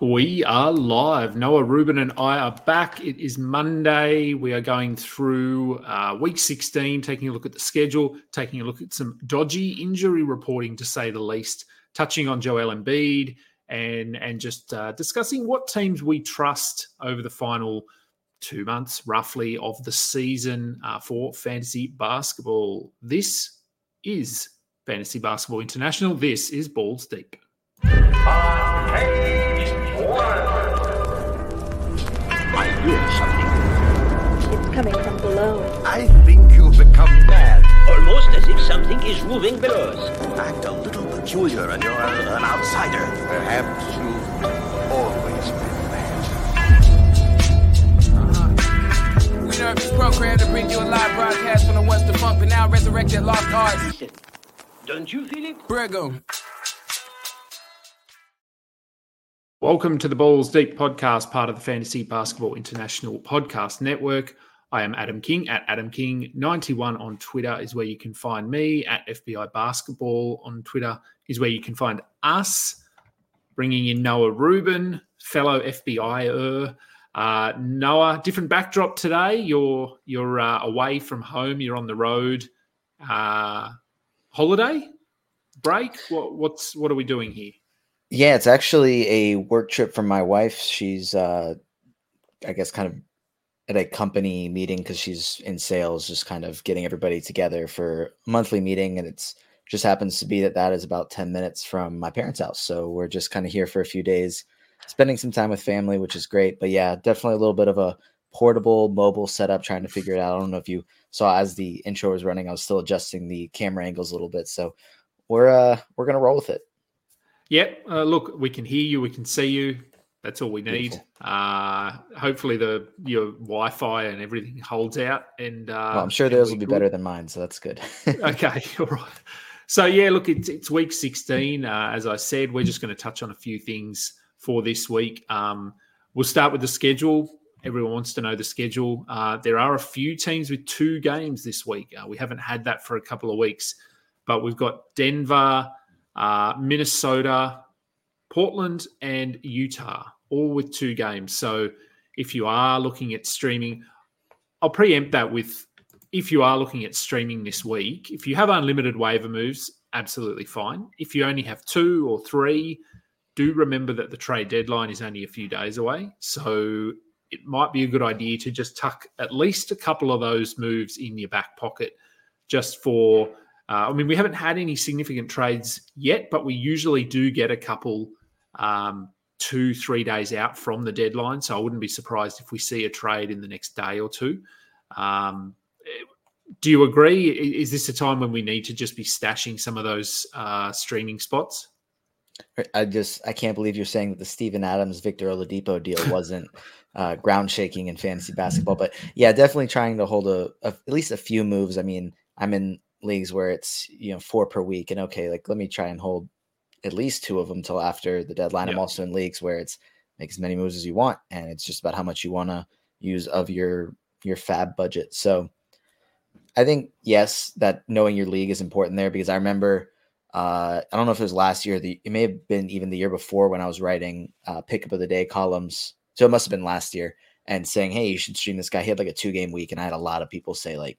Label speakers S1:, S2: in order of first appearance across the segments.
S1: We are live. Noah Rubin and I are back. It is Monday. We are going through uh, week 16, taking a look at the schedule, taking a look at some dodgy injury reporting, to say the least, touching on Joel Embiid and, and just uh, discussing what teams we trust over the final two months, roughly, of the season uh, for fantasy basketball. This is Fantasy Basketball International. This is Balls Deep.
S2: It's coming from below.
S3: I think you've become mad.
S4: Almost as if something is moving below us.
S3: Act a little peculiar and you're a- an outsider. Perhaps you've always been mad. Uh-huh.
S5: We nerve this program to bring you a live broadcast from the once defunct but now resurrected lost arts.
S4: Don't you feel it?
S5: Brigham.
S1: Welcome to the Balls Deep podcast, part of the Fantasy Basketball International Podcast Network. I am Adam King at Adam King91 on Twitter is where you can find me. At FBI Basketball on Twitter is where you can find us. Bringing in Noah Rubin, fellow FBIer. Uh, Noah, different backdrop today. You're you're uh, away from home. You're on the road. Uh, holiday break. What, what's what are we doing here?
S6: Yeah, it's actually a work trip from my wife. She's, uh, I guess, kind of at a company meeting because she's in sales, just kind of getting everybody together for a monthly meeting. And it's just happens to be that that is about 10 minutes from my parents' house. So we're just kind of here for a few days, spending some time with family, which is great. But yeah, definitely a little bit of a portable mobile setup, trying to figure it out. I don't know if you saw as the intro was running, I was still adjusting the camera angles a little bit. So we're, uh, we're to roll with it.
S1: Yep. Uh, look, we can hear you. We can see you. That's all we need. Uh, hopefully, the your Wi-Fi and everything holds out. And uh,
S6: Well, I'm sure theirs will be
S1: good.
S6: better than mine, so that's good.
S1: okay, all right. So yeah, look, it's it's week 16. Uh, as I said, we're just going to touch on a few things for this week. Um, we'll start with the schedule. Everyone wants to know the schedule. Uh, there are a few teams with two games this week. Uh, we haven't had that for a couple of weeks, but we've got Denver, uh, Minnesota, Portland, and Utah, all with two games. So if you are looking at streaming, I'll preempt that with if you are looking at streaming this week, if you have unlimited waiver moves, absolutely fine. If you only have two or three, do remember that the trade deadline is only a few days away. So it might be a good idea to just tuck at least a couple of those moves in your back pocket just for. Uh, I mean, we haven't had any significant trades yet, but we usually do get a couple um, two, three days out from the deadline. So I wouldn't be surprised if we see a trade in the next day or two. Um, do you agree? Is this a time when we need to just be stashing some of those uh, streaming spots?
S6: I just I can't believe you're saying that the Steven Adams Victor Oladipo deal wasn't uh, ground shaking in fantasy basketball, but yeah, definitely trying to hold a, a at least a few moves. I mean, I'm in leagues where it's you know four per week, and okay, like let me try and hold at least two of them till after the deadline. I'm also in leagues where it's make as many moves as you want, and it's just about how much you want to use of your your fab budget. So I think yes, that knowing your league is important there because I remember uh, I don't know if it was last year. The it may have been even the year before when I was writing uh, pickup of the day columns. So it must have been last year and saying, "Hey, you should stream this guy." He had like a two game week, and I had a lot of people say like,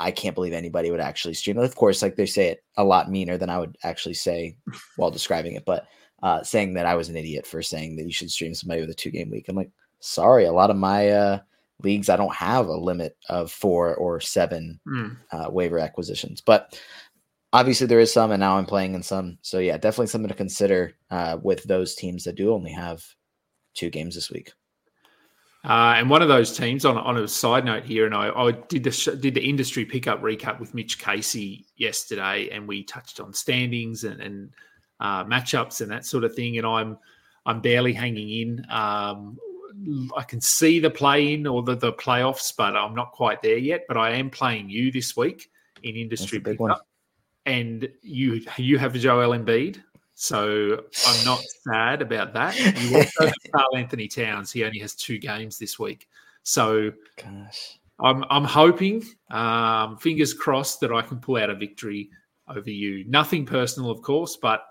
S6: "I can't believe anybody would actually stream." it." Of course, like they say it a lot meaner than I would actually say while describing it, but uh, saying that I was an idiot for saying that you should stream somebody with a two game week. I'm like, sorry, a lot of my uh, leagues I don't have a limit of four or seven
S1: Hmm.
S6: uh, waiver acquisitions. But obviously, there is some, and now I'm playing in some. So yeah, definitely something to consider uh, with those teams that do only have two games this week.
S1: Uh, and one of those teams, on, on a side note here, and I, I did the sh- did the industry pickup recap with Mitch Casey yesterday, and we touched on standings and, and uh, matchups and that sort of thing. And I'm I'm barely hanging in. Um, I can see the play in or the, the playoffs, but I'm not quite there yet. But I am playing you this week in industry pickup,
S6: one.
S1: and you you have Joel Embiid. So I'm not sad about that. You also Karl-Anthony Towns. He only has two games this week. So
S6: Gosh,
S1: I'm I'm hoping, um, fingers crossed, that I can pull out a victory over you. Nothing personal, of course, but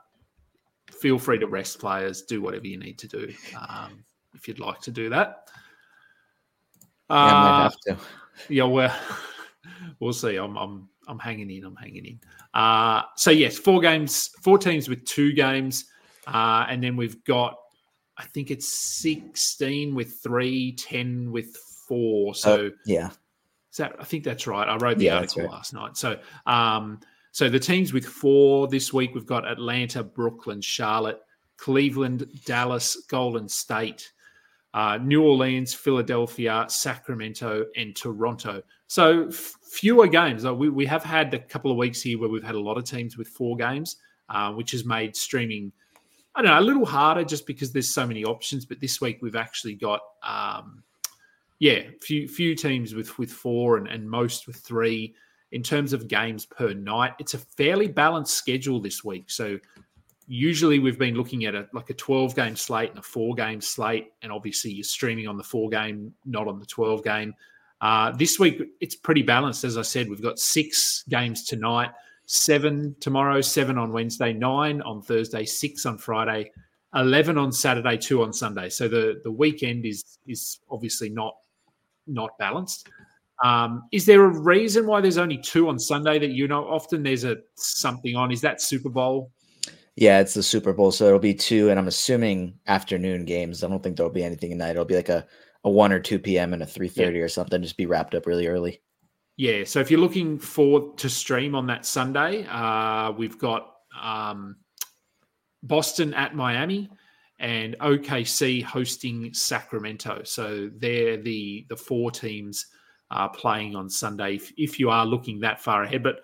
S1: feel free to rest players, do whatever you need to do um, if you'd like to do that.
S6: Yeah, I might
S1: Uh,
S6: have to.
S1: yeah, well, we'll see. I'm, I'm, I'm hanging in. I'm hanging in. Uh, so yes, four games, four teams with two games, uh, and then we've got, I think it's sixteen with three, 10 with four. So
S6: Uh, yeah.
S1: is that, I think that's right. I wrote the
S6: Yeah,
S1: article
S6: right.
S1: last night. So, um, so the teams with four this week we've got Atlanta, Brooklyn, Charlotte, Cleveland, Dallas, Golden State, uh, New Orleans, Philadelphia, Sacramento, and Toronto. So f- fewer games. Uh, We, we have had a couple of weeks here where we've had a lot of teams with four games, uh, which has made streaming, I don't know, a little harder just because there's so many options. But this week we've actually got, um, yeah, few few teams with with four and, and most with three. In terms of games per night, it's a fairly balanced schedule this week. So usually we've been looking at a like a 12 game slate and a four game slate and obviously you're streaming on the four game not on the 12 game uh, this week it's pretty balanced. As i said we've got six games tonight. Seven tomorrow seven on wednesday nine on thursday six on friday 11 on saturday two on sunday. So the the weekend is is obviously not not balanced. Um, is there a reason why there's only two on sunday that you know often there's a something on. Is that super bowl
S6: Yeah, it's the Super Bowl, so it'll be two, and I'm assuming afternoon games. I don't think there'll be anything at night. It'll be like a, a one or two p.m. and a three thirty or something. Just be wrapped up really early.
S1: Yeah, so if you're looking for to stream on that Sunday, uh, we've got um, Boston at Miami and OKC hosting Sacramento. So they're the the four teams uh, playing on Sunday. If, if you are looking that far ahead, but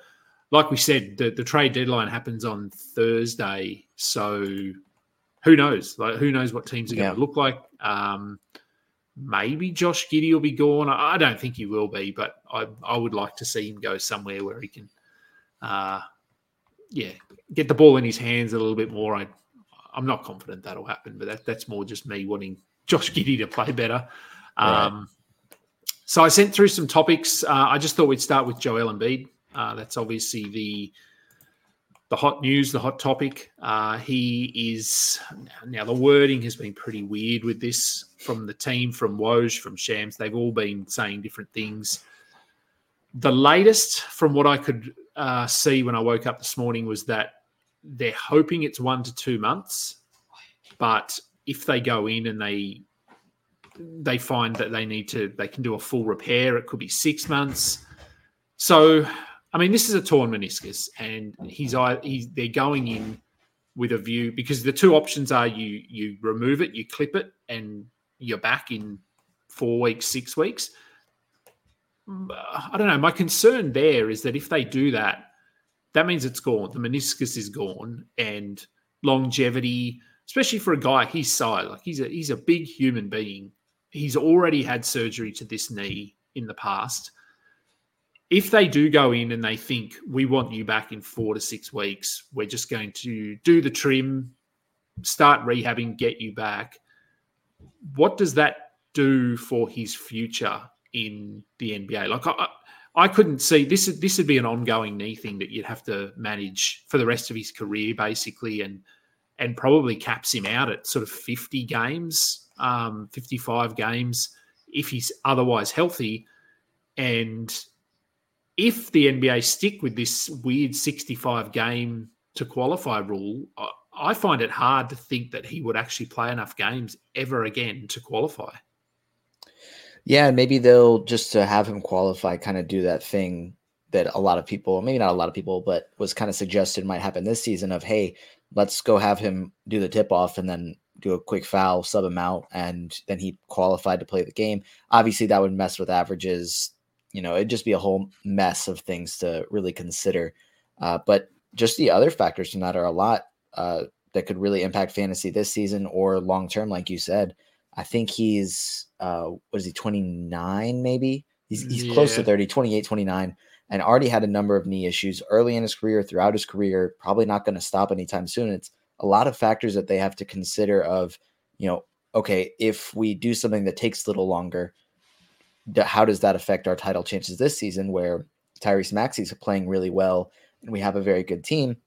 S1: like we said, the, the trade deadline happens on Thursday, so who knows? Like who knows what teams are going to look like? Um, maybe Josh Giddey will be gone. I I don't think he will be, but I, I would like to see him go somewhere where he can, uh, yeah, get the ball in his hands a little bit more. I, I'm not confident that'll happen, but that, that's more just me wanting Josh Giddey to play better.
S6: Right.
S1: Um, so I sent through some topics. Uh, I just thought we'd start with Joel Embiid. Uh, that's obviously the the hot news, the hot topic. Uh, he is now the wording has been pretty weird with this from the team, from Woj, from Shams. They've all been saying different things. The latest, from what I could uh, see when I woke up this morning, was that they're hoping it's one to two months, but if they go in and they they find that they need to they can do a full repair, it could be six months. So I mean, this is a torn meniscus, and he's he's they're going in with a view because the two options are you you remove it, you clip it, and you're back in four weeks, six weeks. Mm. Uh, I don't know. My concern there is that if they do that, that means it's gone. The meniscus is gone, and longevity, especially for a guy his size, like he's a he's a big human being. He's already had surgery to this knee in the past if they do go in and they think we want you back in four to six weeks, we're just going to do the trim, start rehabbing, get you back. What does that do for his future in the NBA? Like I, I couldn't see this. This would be an ongoing knee thing that you'd have to manage for the rest of his career, basically, and and probably caps him out at sort of fifty games, um, fifty-five games if he's otherwise healthy, and if the NBA stick with this weird 65 game to qualify rule, I- find it hard to think that he would actually play enough games ever again to qualify.
S6: Yeah, maybe they'll just to have him qualify, kind of do that thing that a lot of people, maybe not a lot of people, but was kind of suggested might happen this season of, hey, let's go have him do the tip off and then do a quick foul, sub him out, and then he qualified to play the game. Obviously, that would mess with averages. You know, it'd just be a whole mess of things to really consider. Uh, but just the other factors from that are a lot uh, that could really impact fantasy this season or long term, like you said. I think he's uh what is he 29 maybe? He's he's close to 30, 28, 29 and already had a number of knee issues early in his career, throughout his career, probably not going to stop anytime soon. It's a lot of factors that they have to consider of, you know, okay, if we do something that takes a little longer, how does that affect our title chances this season where Tyrese Maxey's playing really well and we have a very good team?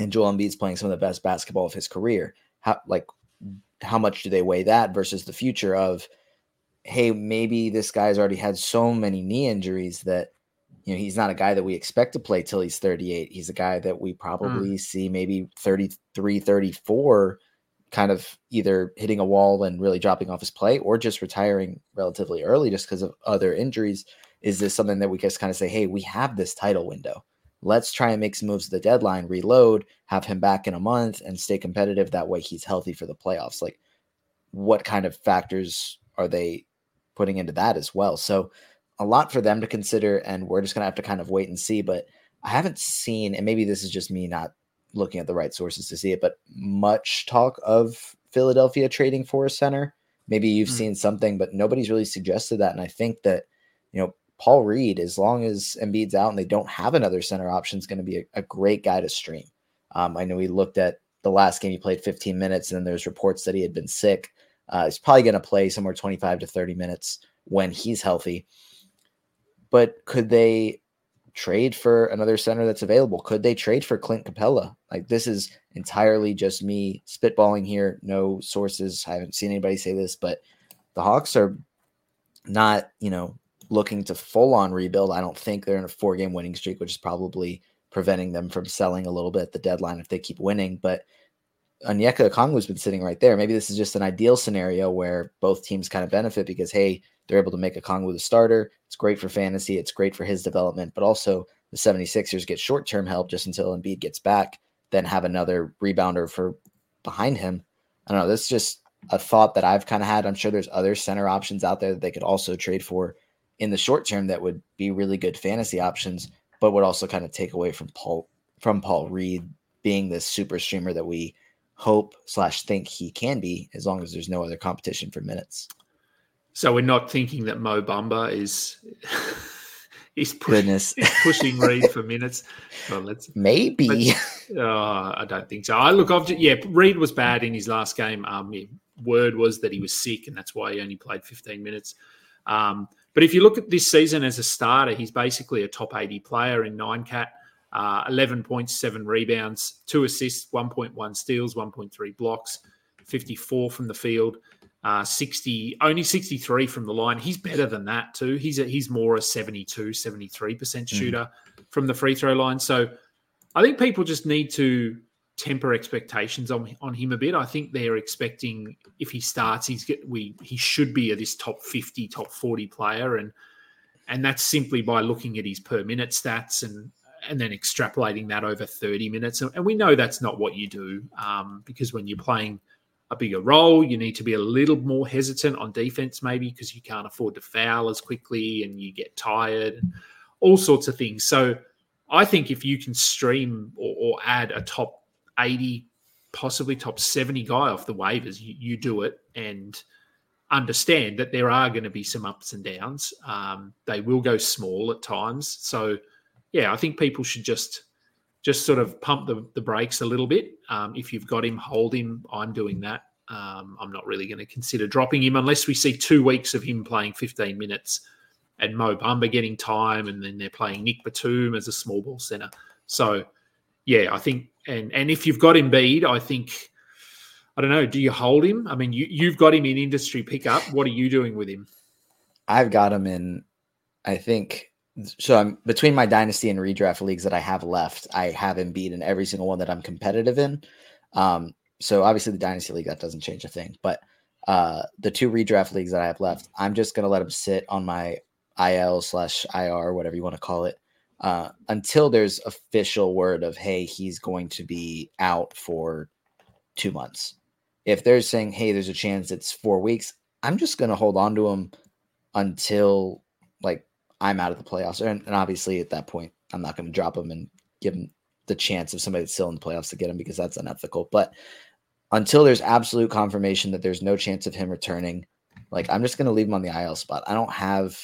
S6: and Joel Embiid's playing some of the best basketball of his career. How like how much do they weigh that versus the future of hey, maybe this guy's already had so many knee injuries that you know he's not a guy that we expect to play till he's 38. He's a guy that we probably mm. see maybe 33, 34 kind of either hitting a wall and really dropping off his play or just retiring relatively early just because of other injuries. Is this something that we just kind of say, hey, we have this title window? Let's try and make some moves at the deadline, reload, have him back in a month, and stay competitive. That way, he's healthy for the playoffs. Like, what kind of factors are they putting into that as well? So, a lot for them to consider, and we're just going to have to kind of wait and see. But I haven't seen, and maybe this is just me not looking at the right sources to see it, but much talk of Philadelphia trading for a center. Maybe you've mm. seen something, but nobody's really suggested that. And I think that, you know, Paul Reed, as long as Embiid's out and they don't have another center option, is going to be a, a, great guy to stream. Um, I know we looked at the last game he played 15 minutes, and then there's reports that he had been sick. Uh, he's probably going to play somewhere 25 to 30 minutes when he's healthy. But could they trade for another center that's available? Could they trade for Clint Capela? Like this is entirely just me spitballing here, no sources. I haven't seen anybody say this, but the Hawks are not, you know, looking to full on rebuild. I don't think they're in a four game winning streak, which is probably preventing them from selling a little bit at the deadline if they keep winning. But Onyeka Okongwu's been sitting right there. Maybe this is just an ideal scenario where both teams kind of benefit because hey, they're able to make Okongwu the starter. It's great for fantasy. It's great for his development, but also the 76ers get short term help just until Embiid gets back, then have another rebounder for behind him. I don't know. That's just a thought that I've kind of had. I'm sure there's other center options out there that they could also trade for in the short term that would be really good fantasy options, but would also kind of take away from Paul from Paul Reed being this super streamer that we hope slash think he can be as long as there's no other competition for minutes.
S1: So we're not thinking that Mo Bamba is is, push, is pushing Reed for minutes.
S6: Well, let's maybe.
S1: uh, I don't think so. I look, I've yeah, Reed was bad in his last game. Um, yeah, word was that he was sick, and that's why he only played 15 minutes. Um, but if you look at this season as a starter, he's basically a top 80 player in nine cat. Uh, 11 points, seven rebounds, two assists, 1.1 steals, 1.3 blocks, 54 from the field uh, 60, only 63 from the line. He's better than that too. He's a, he's more a 72, 73% mm. shooter mm. from the free throw line. So I think people just need to temper expectations on, on him a bit. I think they're expecting if he starts, he's get, we he should be a this top 50, top 40 player. And and that's simply by looking at his per minute stats and and then extrapolating that over 30 minutes. And we know that's not what you do um, because when you're playing – a bigger role. You need to be a little more hesitant on defense, maybe because you can't afford to foul as quickly and you get tired all sorts of things. So I think if you can stream or, or add a top 80, possibly top 70 guy off the waivers, you, you do it and understand that there are going to be some ups and downs. Um, they will go small at times. So, yeah, I think people should just just sort of pump the, the brakes a little bit. Um, if you've got him, hold him. I'm doing that. Um, I'm not really going to consider dropping him unless we see two weeks of him playing 15 minutes and Mo Bamba getting time, and then they're playing Nick Batum as a small ball center. So, yeah, I think, and and if you've got Embiid, I think, I don't know, do you hold him? I mean, you you've got him in industry pickup. What are you doing with him?
S6: I've got him in. I think so I'm between my dynasty and redraft leagues that I have left. I have Embiid in every single one that I'm competitive in. Um, so obviously the dynasty league that doesn't change a thing, but uh, the two redraft leagues that I have left, I'm just gonna let him sit on my IL slash IR, whatever you want to call it, uh, until there's official word of hey, he's going to be out for two months. If they're saying hey, there's a chance it's four weeks, I'm just gonna hold on to him until like I'm out of the playoffs. And, and obviously, at that point, I'm not going to drop him and give him the chance of somebody that's still in the playoffs to get him because that's unethical. But until there's absolute confirmation that there's no chance of him returning, like I'm just going to leave him on the IL spot. I don't have,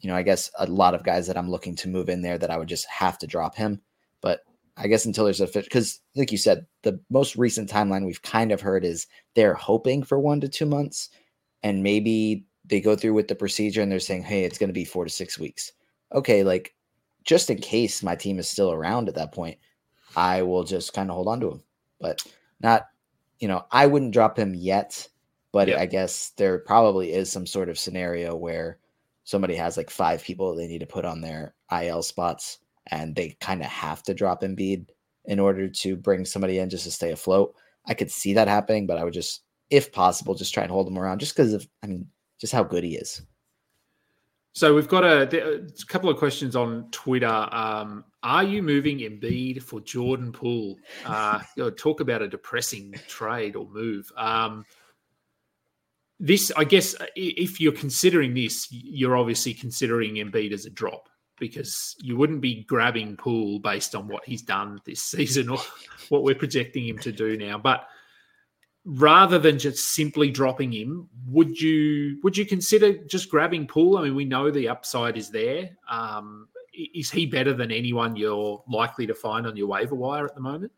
S6: you know, I guess a lot of guys that I'm looking to move in there that I would just have to drop him. But I guess until there's a fit, because like you said, the most recent timeline we've kind of heard is they're hoping for one to two months, and maybe they go through with the procedure and they're saying, hey, it's going to be four to six weeks. Okay, like just in case my team is still around at that point, I will just kind of hold on to him. But not, you know, I wouldn't drop him yet. But
S1: Yep.
S6: I guess there probably is some sort of scenario where somebody has like five people they need to put on their IL spots and they kind of have to drop Embiid in order to bring somebody in just to stay afloat. I could see that happening, but I would just, if possible, just try and hold him around just because of, I mean, just how good he is.
S1: So we've got a, a couple of questions on Twitter. Um, are you moving Embiid for Jordan Poole? Uh, you know, talk about a depressing trade or move. Um, this, I guess, if you're considering this, you're obviously considering Embiid as a drop because you wouldn't be grabbing Poole based on what he's done this season or what we're projecting him to do now. But rather than just simply dropping him, would you would you consider just grabbing Poole? I mean, we know the upside is there. Um, is he better than anyone you're likely to find on your waiver wire at the moment?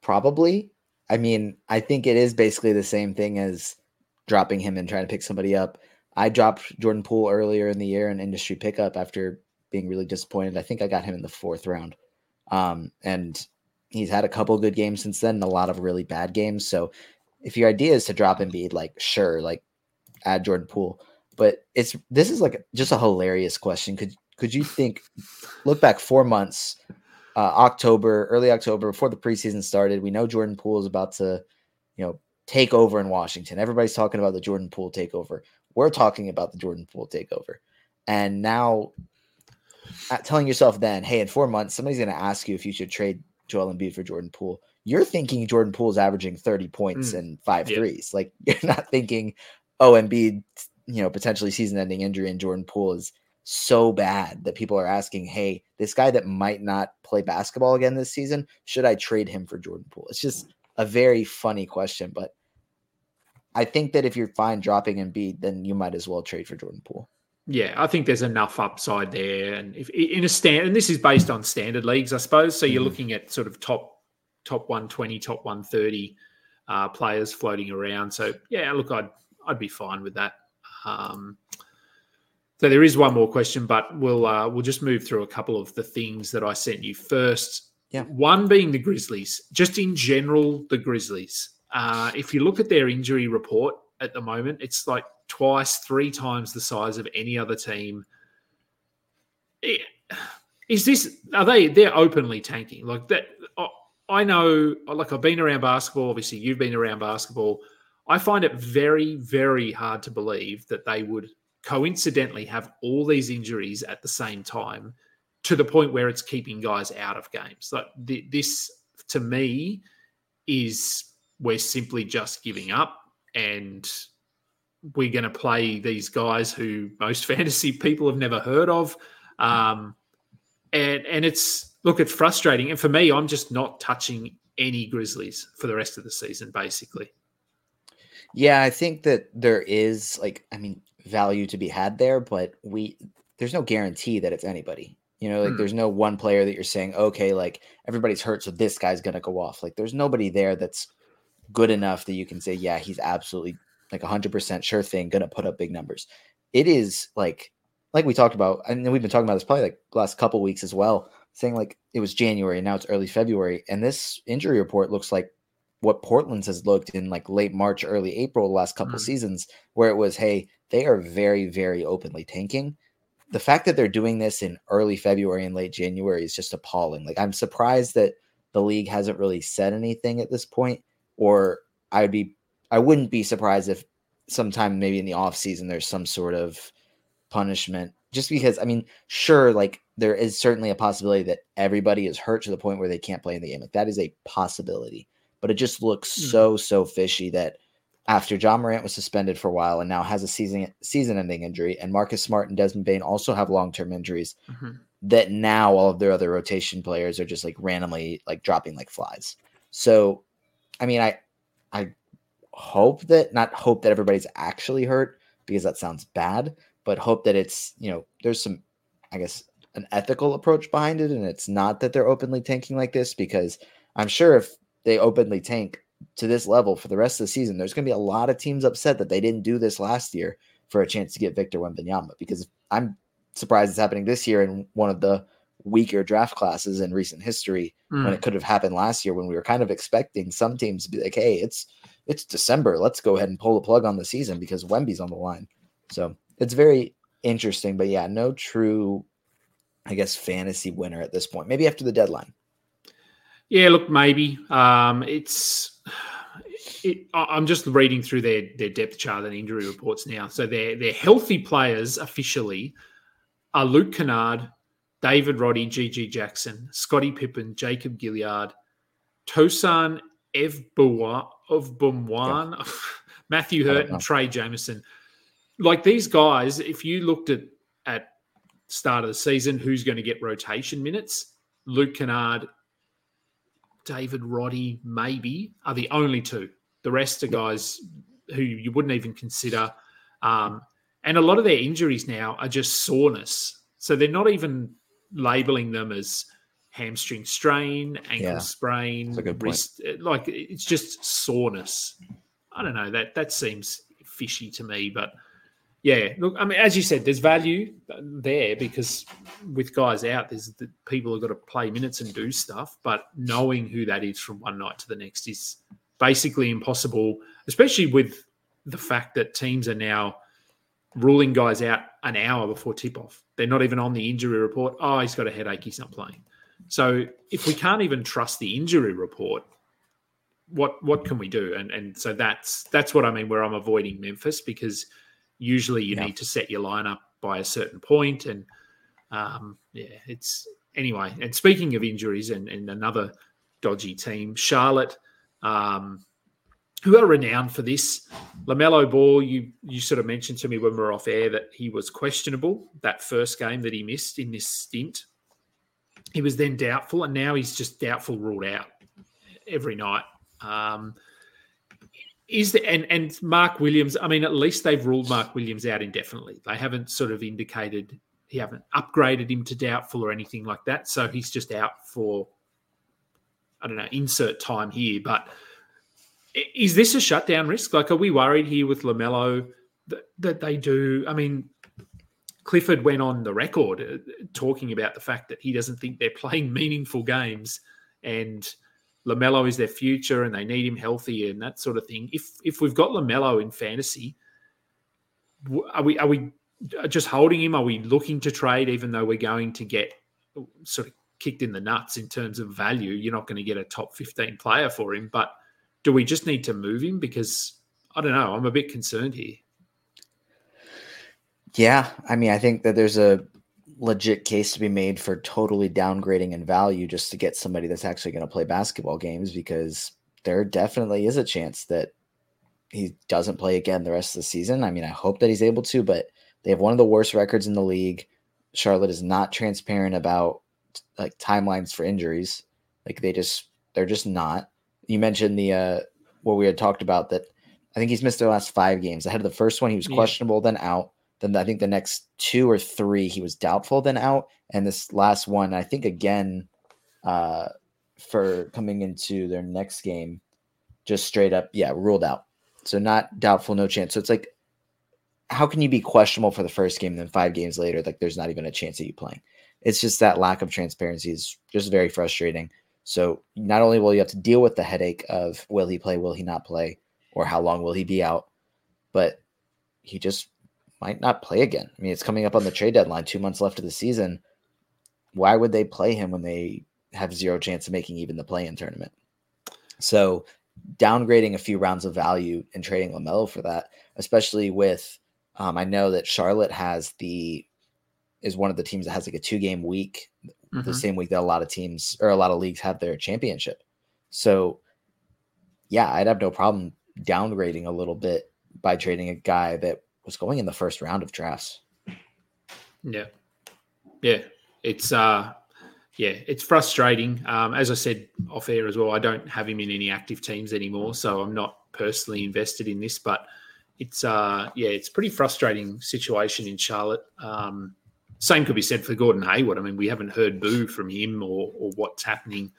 S6: Probably. I mean, I think it is basically the same thing as dropping him and trying to pick somebody up. I dropped Jordan Poole earlier in the year in industry pickup after being really disappointed. I think I got him in the fourth round. Um, and he's had a couple good games since then and a lot of really bad games. So if your idea is to drop Embiid, like sure, like add Jordan Poole. But it's this is like just a hilarious question. Could could you think look back four months uh, October, early October, before the preseason started. We know Jordan Poole is about to, you know, take over in Washington. Everybody's talking about the Jordan Poole takeover. We're talking about the Jordan Poole takeover, and now uh, telling yourself then, hey, in four months, somebody's going to ask you if you should trade Joel Embiid for Jordan Poole. You're thinking Jordan Poole is averaging 30 points
S1: Mm.
S6: and five
S1: Yeah.
S6: threes. Like you're not thinking, oh, Embiid, you know, potentially season-ending injury and Jordan Poole is so bad that people are asking, hey, this guy that might not play basketball again this season, should I trade him for Jordan Poole? It's just a very funny question, but I think that if you're fine dropping Embiid, then you might as well trade for Jordan Poole.
S1: Yeah, I think there's enough upside there, and if in a stand, and this is based on standard leagues, I suppose. So you're
S6: Mhm.
S1: looking at sort of top top 120, top 130 uh, players floating around. So yeah, look, I'd I'd be fine with that. Um, so there is one more question, but we'll uh, we'll just move through a couple of the things that I sent you first.
S6: Yeah.
S1: One being the Grizzlies, just in general, the Grizzlies. Uh, if you look at their injury report at the moment, it's like twice, three times the size of any other team. Is this? Are they? They're openly tanking like that. I- I know, like I've been around basketball. Obviously, you've been around basketball. I find it very, very hard to believe that they would coincidentally have all these injuries at the same time to the point where it's keeping guys out of games. Like th- this, to me, is we're simply just giving up and we're going to play these guys who most fantasy people have never heard of. Um, and and it's look, it's frustrating. And for me, I'm just not touching any Grizzlies for the rest of the season, basically.
S6: Yeah, I think that there is like, I mean, value to be had there, but we there's no guarantee that it's anybody. You know, like
S1: Hmm.
S6: there's no one player that you're saying, okay, like everybody's hurt, so this guy's gonna go off. Like there's nobody there that's good enough that you can say, yeah, he's absolutely like hundred percent sure thing, gonna put up big numbers. It is like like we talked about, and we've been talking about this probably like last couple weeks as well, saying like it was January and now it's early February, and this injury report looks like what Portland's has looked in like late March, early April, the last couple
S1: Mm.
S6: seasons, where it was, hey, they are very, very openly tanking. The fact that they're doing this in early February and late January is just appalling. Like, I'm surprised that the league hasn't really said anything at this point, or I'd be, I wouldn't be surprised if sometime maybe in the off season there's some sort of punishment. Just because, I mean, sure, like there is certainly a possibility that everybody is hurt to the point where they can't play in the game. Like that is a possibility but it just looks
S1: Hmm.
S6: so so fishy that after Ja Morant was suspended for a while and now has a season season ending injury, and Marcus Smart and Desmond Bane also have long term injuries,
S1: Mhm.
S6: that now all of their other rotation players are just like randomly like dropping like flies. So, I mean, I I hope that not hope that everybody's actually hurt because that sounds bad, but hope that it's you know there's some I guess an ethical approach behind it, and it's not that they're openly tanking like this because I'm sure if they openly tank to this level for the rest of the season, there's going to be a lot of teams upset that they didn't do this last year for a chance to get Victor Wembanyama because I'm surprised it's happening this year in one of the weaker draft classes in recent history when
S1: Mm.
S6: it could have happened last year when we were kind of expecting some teams to be like, hey, it's it's December. Let's go ahead and pull the plug on the season because Wemby's on the line. So it's very interesting. But yeah, no true, I guess, fantasy winner at this point. Maybe after the deadline.
S1: Yeah, look, maybe um, it's. It, I'm just reading through their their depth chart and injury reports now. So their their healthy players officially are Luke Kennard, David Roddy, GG Jackson, Scotty Pippen, Jacob Gilyard, Tosan Evbuwa of Bumwan, Matthew
S6: I don't
S1: Hurt, and Trey Jemison. Like these guys, if you looked at at start of the season, who's going to get rotation minutes? Luke Kennard, David Roddy, maybe are the only two. The rest are guys who you wouldn't even consider. Um, and a lot of their injuries now are just soreness. So they're not even labeling them as hamstring strain, ankle
S6: Yeah.
S1: sprain,
S6: a good point.
S1: wrist. Uh, like it's just soreness. I don't know. That that seems fishy to me, but yeah. Look, I mean, as you said, there's value there because with guys out, there's the people have got to play minutes and do stuff. But knowing who that is from one night to the next is basically impossible, especially with the fact that teams are now ruling guys out an hour before tip off. They're not even on the injury report. Oh, he's got a headache. He's not playing. So if we can't even trust the injury report, what what can we do? And and so that's that's what I mean. Where I'm avoiding Memphis because usually you
S6: Yeah.
S1: need to set your lineup by a certain point, and um, yeah, it's anyway. And speaking of injuries, and, and another dodgy team, Charlotte, um, who are renowned for this. Lamelo Ball, you you sort of mentioned to me when we were off air that he was questionable that first game that he missed in this stint. He was then doubtful, and now he's just doubtful, ruled out every night. Um, is the and and Mark Williams? I mean, at least they've ruled Mark Williams out indefinitely. They haven't sort of indicated he haven't upgraded him to doubtful or anything like that. So he's just out for I don't know insert time here. But is this a shutdown risk? Like, are we worried here with Lamelo that, that they do? I mean, Clifford went on the record uh, talking about the fact that he doesn't think they're playing meaningful games and Lamelo is their future and they need him healthy and that sort of thing. If if we've got Lamelo in fantasy, are we are we just holding him? Are we looking to trade even though we're going to get sort of kicked in the nuts in terms of value? You're not going to get a top 15 player for him, but do we just need to move him because I don't know, I'm a bit concerned here.
S6: Yeah, I mean, I think that there's a legit case to be made for totally downgrading in value just to get somebody that's actually going to play basketball games because there definitely is a chance that he doesn't play again the rest of the season. I mean, I hope that he's able to, but they have one of the worst records in the league. Charlotte is not transparent about like timelines for injuries. Like they just they're just not. You mentioned the uh what we had talked about that I think he's missed their last five games. Ahead of the first one, he was
S1: Yeah.
S6: questionable, then out. Then I think the next two or three he was doubtful, then out. And this last one, I think again, uh, for coming into their next game, just straight up, yeah, ruled out. So not doubtful, no chance. So it's like, how can you be questionable for the first game, and then five games later, like there's not even a chance of you playing? It's just that lack of transparency is just very frustrating. So not only will you have to deal with the headache of will he play, will he not play, or how long will he be out, but he just might not play again. I mean, it's coming up on the trade deadline, two months left of the season. Why would they play him when they have zero chance of making even the play in tournament? So downgrading a few rounds of value and trading Lamelo for that, especially with um, I know that Charlotte has the is one of the teams that has like a two game week, the
S1: Mhm.
S6: same week that a lot of teams or a lot of leagues have their championship. So yeah, I'd have no problem downgrading a little bit by trading a guy that was going in the first round of drafts.
S1: Yeah. Yeah. It's uh yeah, it's frustrating. Um, as I said off air as well, I don't have him in any active teams anymore, so I'm not personally invested in this, but it's uh yeah, it's a pretty frustrating situation in Charlotte. Um same could be said for Gordon Hayward. I mean, we haven't heard boo from him or or what's happening.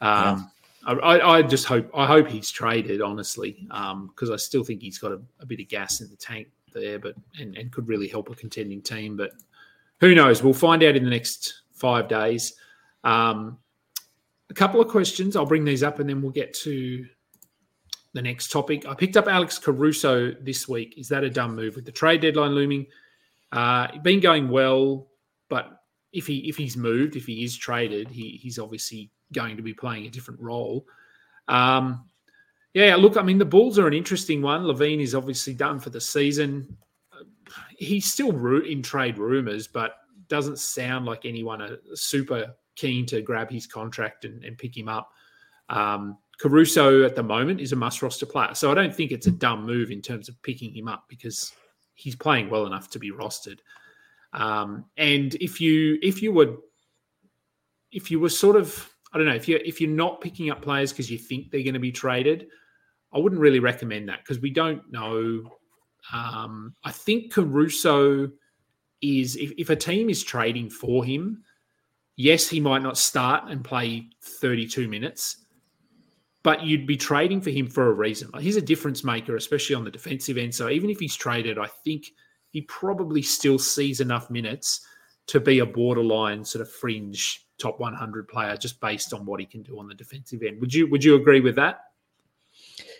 S1: Um I, I I just hope I hope he's traded, honestly, Um, because I still think he's got a, a bit of gas in the tank there, but and, and could really help a contending team. But who knows? We'll find out in the next five days. Um, a couple of questions. I'll bring these up and then we'll get to the next topic. I picked up Alex Caruso this week. Is that a dumb move with the trade deadline looming? Uh, been going well, but if he if he's moved, if he is traded, he, he's obviously going to be playing a different role. Um, yeah, look, I mean, the Bulls are an interesting one. LaVine is obviously done for the season. He's still in trade rumors, but doesn't sound like anyone are super keen to grab his contract and, and pick him up. Um, Caruso at the moment is a must roster player. So I don't think it's a dumb move in terms of picking him up because he's playing well enough to be rostered. Um, and if you if you were if you were sort of I don't know if you if you're not picking up players because you think they're going to be traded, I wouldn't really recommend that because we don't know. Um, I think Caruso is if, if a team is trading for him, yes, he might not start and play 32 minutes, but you'd be trading for him for a reason. He's a difference maker, especially on the defensive end. So even if he's traded, I think he probably still sees enough minutes to be a borderline sort of fringe top 100 player just based on what he can do on the defensive end. Would you would you agree with that?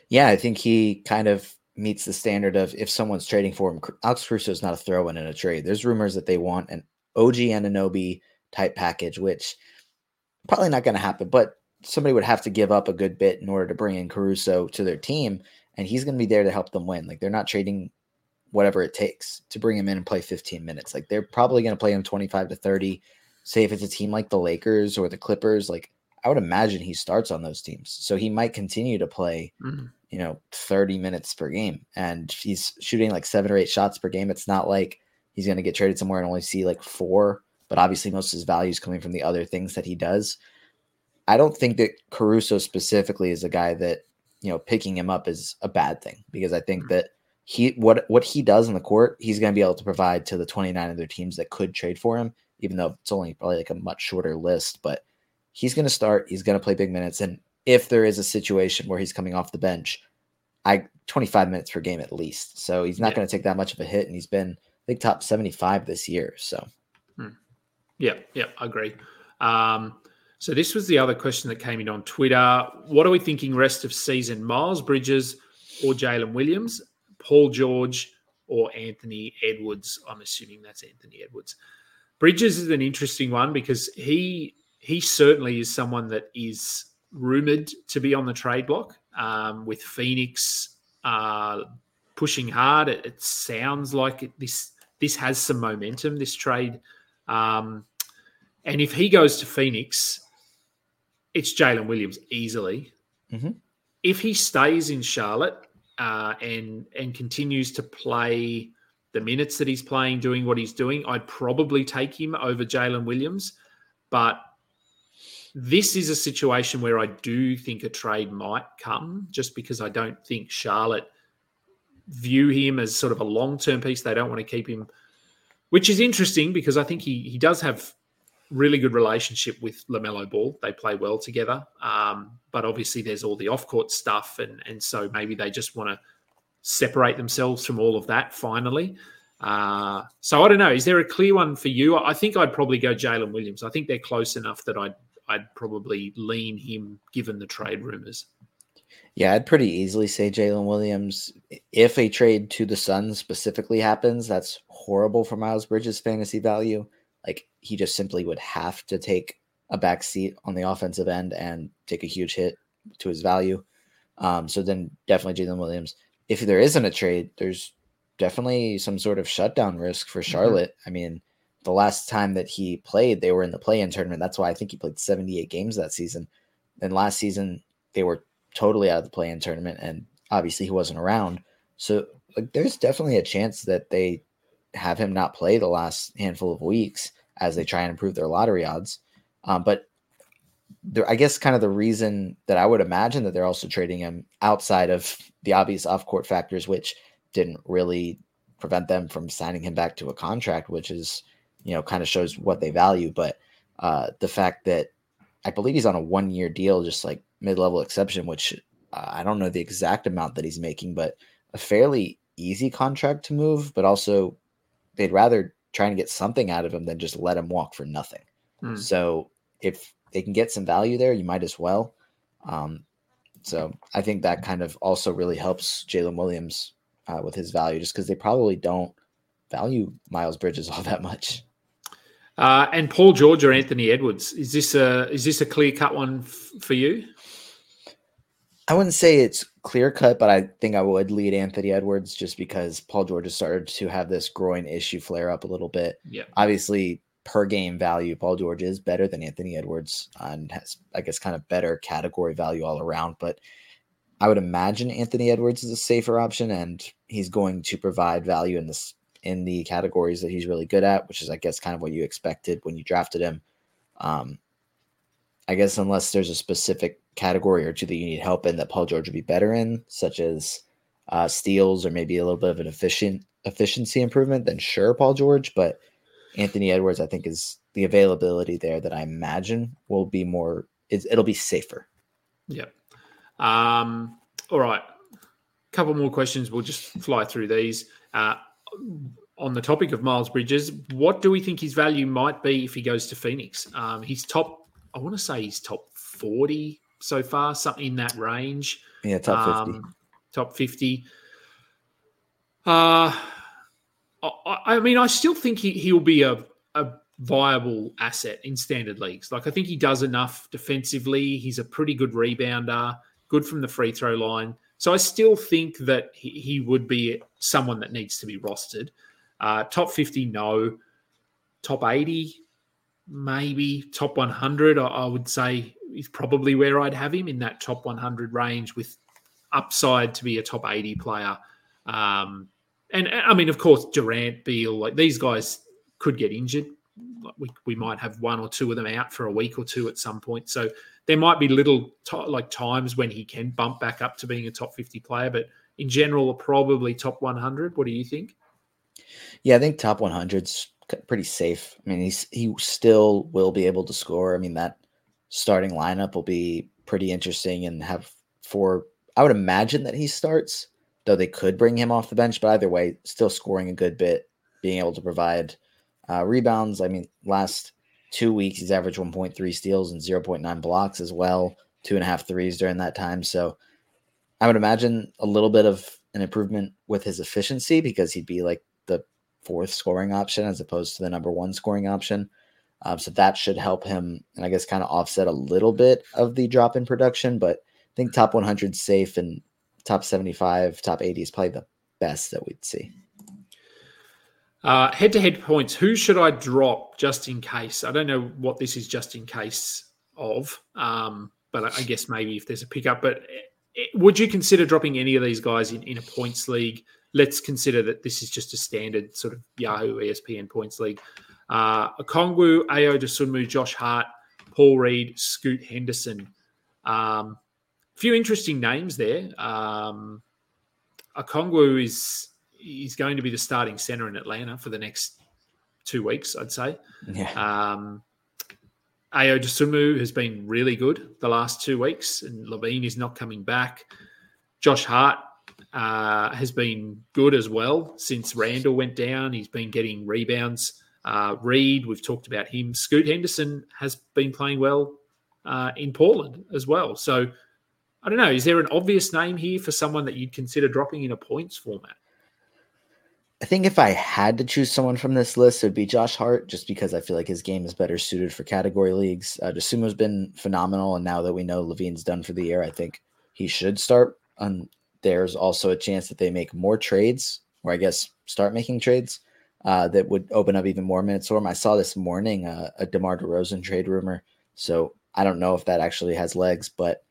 S6: Yeah, I think he kind of meets the standard of if someone's trading for him. Alex Caruso is not a throw in a trade. There's rumors that they want an OG Anunoby type package, which probably not going to happen, but somebody would have to give up a good bit in order to bring in Caruso to their team, and he's going to be there to help them win. Like they're not trading whatever it takes to bring him in and play 15 minutes. Like they're probably going to play him 25 to 30. Say if it's a team like the Lakers or the Clippers, like I would imagine he starts on those teams. So he might continue to play, mm-hmm. you know, 30 minutes per game. And he's shooting like seven or eight shots per game. It's not like he's going to get traded somewhere and only see like four, but obviously most of his value is coming from the other things that he does. I don't think that Caruso specifically is a guy that you know picking him up is a bad thing because I think mm-hmm. that he what what he does in the court he's going to be able to provide to the 29 other teams that could trade for him even though it's only probably like a much shorter list but he's going to start he's going to play big minutes and if there is a situation where he's coming off the bench I 25 minutes per game at least so he's not yeah. going to take that much of a hit and he's been I think top 75 this year so
S1: hmm. yeah yeah I agree um so this was the other question that came in on Twitter. What are we thinking rest of season? Miles Bridges or Jalen Williams, Paul George or Anthony Edwards? I'm assuming that's Anthony Edwards. Bridges is an interesting one because he he certainly is someone that is rumored to be on the trade block um, with Phoenix uh, pushing hard. It, it sounds like it, this this has some momentum. This trade, um, and if he goes to Phoenix, it's Jalen Williams easily. Mm-hmm. If he stays in Charlotte uh, and and continues to play the minutes that he's playing, doing what he's doing, I'd probably take him over Jalen Williams. But this is a situation where I do think a trade might come, just because I don't think Charlotte view him as sort of a long term piece. They don't want to keep him, which is interesting because I think he he does have really good relationship with LaMelo Ball. They play well together. Um, but obviously, there's all the off court stuff. And, and so maybe they just want to separate themselves from all of that finally. Uh, so I don't know. Is there a clear one for you? I think I'd probably go Jalen Williams. I think they're close enough that I'd, I'd probably lean him given the trade rumors.
S6: Yeah, I'd pretty easily say Jalen Williams. If a trade to the Suns specifically happens, that's horrible for Miles Bridges' fantasy value. He just simply would have to take a back seat on the offensive end and take a huge hit to his value. Um, so then definitely Jalen Williams. If there isn't a trade, there's definitely some sort of shutdown risk for mm-hmm. Charlotte. Mm-hmm. I mean, the last time that he played, they were in the play-in tournament. That's why I think he played 78 games that season. And last season, they were totally out of the play-in tournament, and obviously he wasn't around. So like, there's definitely a chance that they have him not play the last handful of weeks as they try and improve their lottery odds. Um, but there, I guess kind of the reason that I would imagine that they're also trading him outside of the obvious off court factors, which didn't really prevent them from signing him back to a contract, which is, you know, kind of shows what they value. But uh, the fact that I believe he's on a one year deal, just like mid level exception, which uh, I don't know the exact amount that he's making, but a fairly easy contract to move, but also they'd rather try to get something out of him than just let him walk for nothing.
S1: Hmm.
S6: So if they can get some value there, you might as well. Um, so I think that kind of also really helps Jalen Williams uh, with his value, just because they probably don't value Miles Bridges all that much.
S1: Uh, and Paul George or Anthony Edwards is this a is this a clear cut one f- for you?
S6: I wouldn't say it's clear cut, but I think I would lead Anthony Edwards just because Paul George has started to have this groin issue flare up a little bit.
S1: Yeah.
S6: Obviously, per game value, Paul George is better than Anthony Edwards and has, I guess, kind of better category value all around. But I would imagine Anthony Edwards is a safer option, and he's going to provide value in this in the categories that he's really good at, which is, I guess, kind of what you expected when you drafted him. Um, I guess unless there's a specific category or two that you need help in that Paul George would be better in, such as uh, steals or maybe a little bit of an efficient efficiency improvement, then sure, Paul George. But Anthony Edwards, I think, is the availability there that I imagine will be more. It'll be safer.
S1: Yep. Um, all right. Couple more questions. We'll just fly through these. Uh, on the topic of Miles Bridges, what do we think his value might be if he goes to Phoenix? Um, he's top. I want to say he's top forty so far, something in that range.
S6: Yeah, top.
S1: Um, top 50. Uh, I, I mean, I still think he, he'll be a, a viable asset in standard leagues. Like, I think he does enough defensively. He's a pretty good rebounder, good from the free throw line. So I still think that he, he would be someone that needs to be rostered. Uh, top 50, no. Top 80, maybe. Top 100, I, would say is probably where I'd have him in that top 100 range with upside to be a top 80 player. Um, and I mean, of course, Durant, Beal, like these guys could get injured. We, we might have one or two of them out for a week or two at some point. So there might be little t- like times when he can bump back up to being a top 50 player. But in general, probably top 100. What do you think?
S6: Yeah, I think top 100's pretty safe. I mean, he's he still will be able to score. I mean, that starting lineup will be pretty interesting and have four. I would imagine that he starts, though they could bring him off the bench. But either way, still scoring a good bit, being able to provide uh, rebounds. I mean, last two weeks he's averaged 1.3 steals and 0.9 blocks as well, two and a half threes during that time. So I would imagine a little bit of an improvement with his efficiency because he'd be like the fourth scoring option as opposed to the number one scoring option. Um, so that should help him, and I guess kind of offset a little bit of the drop in production. But I think top 100 safe and top 75, top 80 is probably the best that we'd see.
S1: Head to head points. Who should I drop just in case? I don't know what this is just in case of, um, but I guess maybe if there's a pickup. But eh, would you consider dropping any of these guys in, in a points league? Let's consider that this is just a standard sort of Yahoo ESPN points league. Uh, Okongwu, Ayo Dosunmu, Josh Hart, Paul Reed, Scoot Henderson. Um, few interesting names there. Um, Okongwu is is going to be the starting center in Atlanta for the next two weeks, I'd say.
S6: Yeah.
S1: Um, has been really good the last two weeks, and LaVine is not coming back. Josh Hart uh, has been good as well since Randall went down. He's been getting rebounds. Uh, Reed, we've talked about him. Scoot Henderson has been playing well uh, in Portland as well. So I don't know. Is there an obvious name here for someone that you'd consider dropping in a points format?
S6: I think if I had to choose someone from this list, it would be Josh Hart, just because I feel like his game is better suited for category leagues. Uh, Dosunmu's been phenomenal, and now that we know LaVine's done for the year, I think he should start. And there's also a chance that they make more trades, or I guess start making trades uh, that would open up even more minutes for him. I saw this morning uh, a DeMar DeRozan trade rumor, so I don't know if that actually has legs, but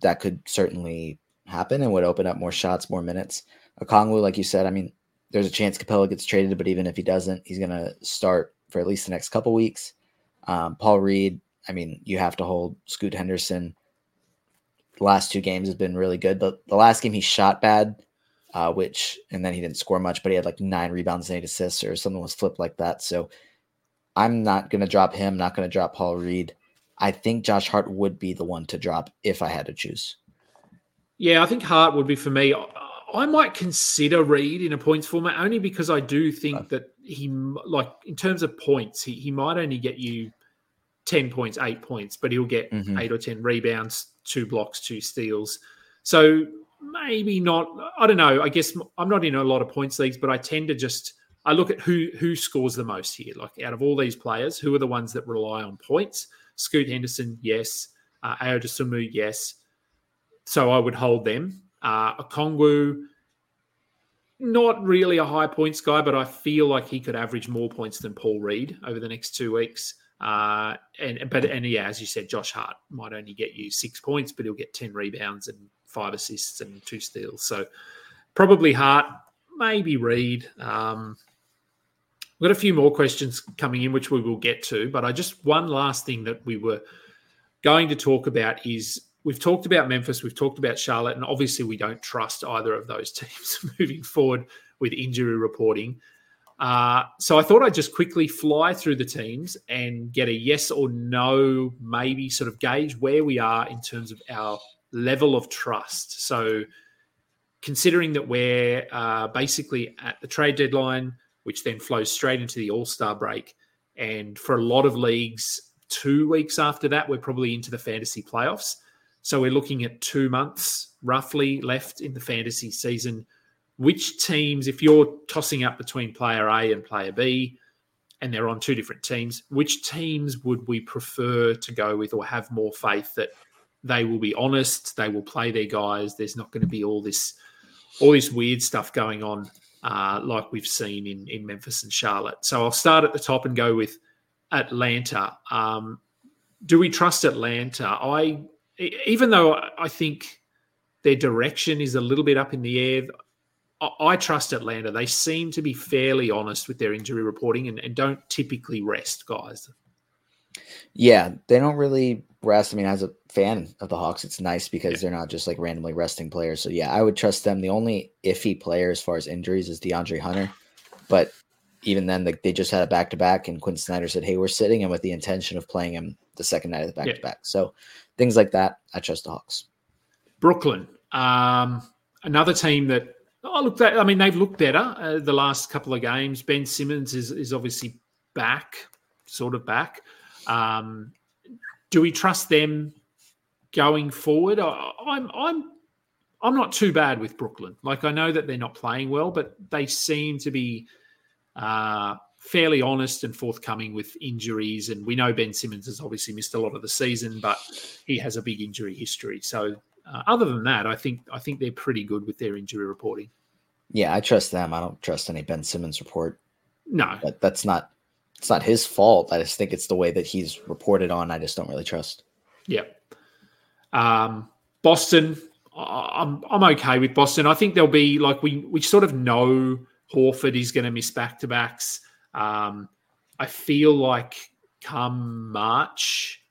S6: that could certainly happen and would open up more shots, more minutes. A Okongwu, like you said, I mean, there's a chance Capela gets traded, but even if he doesn't, he's going to start for at least the next couple weeks. Um, Paul Reed, I mean, you have to hold Scoot Henderson. The last two games have been really good. The, the last game he shot bad, uh, which, and then he didn't score much, but he had like nine rebounds and eight assists or something was flipped like that. So I'm not going to drop him, not going to drop Paul Reed. I think Josh Hart would be the one to drop if I had to choose.
S1: Yeah, I think Hart would be for me. I might consider Reed in a points format only because I do think that he, like, in terms of points, he, he might only get you 10 points, eight points, but he'll get
S6: Mhm.
S1: eight or 10 rebounds, two blocks, two steals. So maybe not, I don't know. I guess I'm not in a lot of points leagues, but I tend to just, I look at who who scores the most here. Like out of all these players, who are the ones that rely on points? Scoot Henderson, yes. Uh, Ayo Dosunmu, yes. So I would hold them. Uh, Okongwu, not really a high points guy, but I feel like he could average more points than Paul Reed over the next two weeks. Uh, and but and yeah, as you said, Josh Hart might only get you six points, but he'll get ten rebounds and five assists and two steals. So probably Hart, maybe Reed. Um, we've got a few more questions coming in, which we will get to. But I just one last thing that we were going to talk about is we've talked about Memphis, we've talked about Charlotte, and obviously we don't trust either of those teams moving forward with injury reporting. Uh, so I thought I'd just quickly fly through the teams and get a yes or no, maybe sort of gauge where we are in terms of our level of trust. So considering that we're uh, basically at the trade deadline, which then flows straight into the All Star break, and for a lot of leagues, two weeks after that, we're probably into the fantasy playoffs. So we're looking at two months roughly left in the fantasy season. Which teams, if you're tossing up between player A and player B, and they're on two different teams, which teams would we prefer to go with or have more faith that they will be honest, they will play their guys, there's not going to be all this all this weird stuff going on uh, like we've seen in, in Memphis and Charlotte. So I'll start at the top and go with Atlanta. Um, do we trust Atlanta? I even though I think their direction is a little bit up in the air, I, trust Atlanta. They seem to be fairly honest with their injury reporting and, and don't typically rest guys.
S6: Yeah, they don't really rest. I mean, as a fan of the Hawks, it's nice because they're not just like randomly resting players. So yeah, I would trust them. The only iffy player as far as injuries is DeAndre Hunter, but even then, like they just had a back to back, and Quin Snyder said, "Hey, we're sitting him with the intention of playing him the second night of the back to back." So things like that, I trust the Hawks.
S1: Brooklyn, um, another team that oh look, that I mean they've looked better uh, the last couple of games. Ben Simmons is is obviously back, sort of back. Um, do we trust them going forward? I, I'm I'm I'm not too bad with Brooklyn. Like I know that they're not playing well, but they seem to be uh, fairly honest and forthcoming with injuries. And we know Ben Simmons has obviously missed a lot of the season, but he has a big injury history. So uh, other than that, I think I think they're pretty good with their injury reporting.
S6: Yeah, I trust them. I don't trust any Ben Simmons report.
S1: No,
S6: but that's not it's not his fault. I just think it's the way that he's reported on. I just don't really trust.
S1: Yeah. Um, Boston, I'm I'm okay with Boston. I think there'll be like we we sort of know Horford is going to miss back to backs. Um, I feel like come March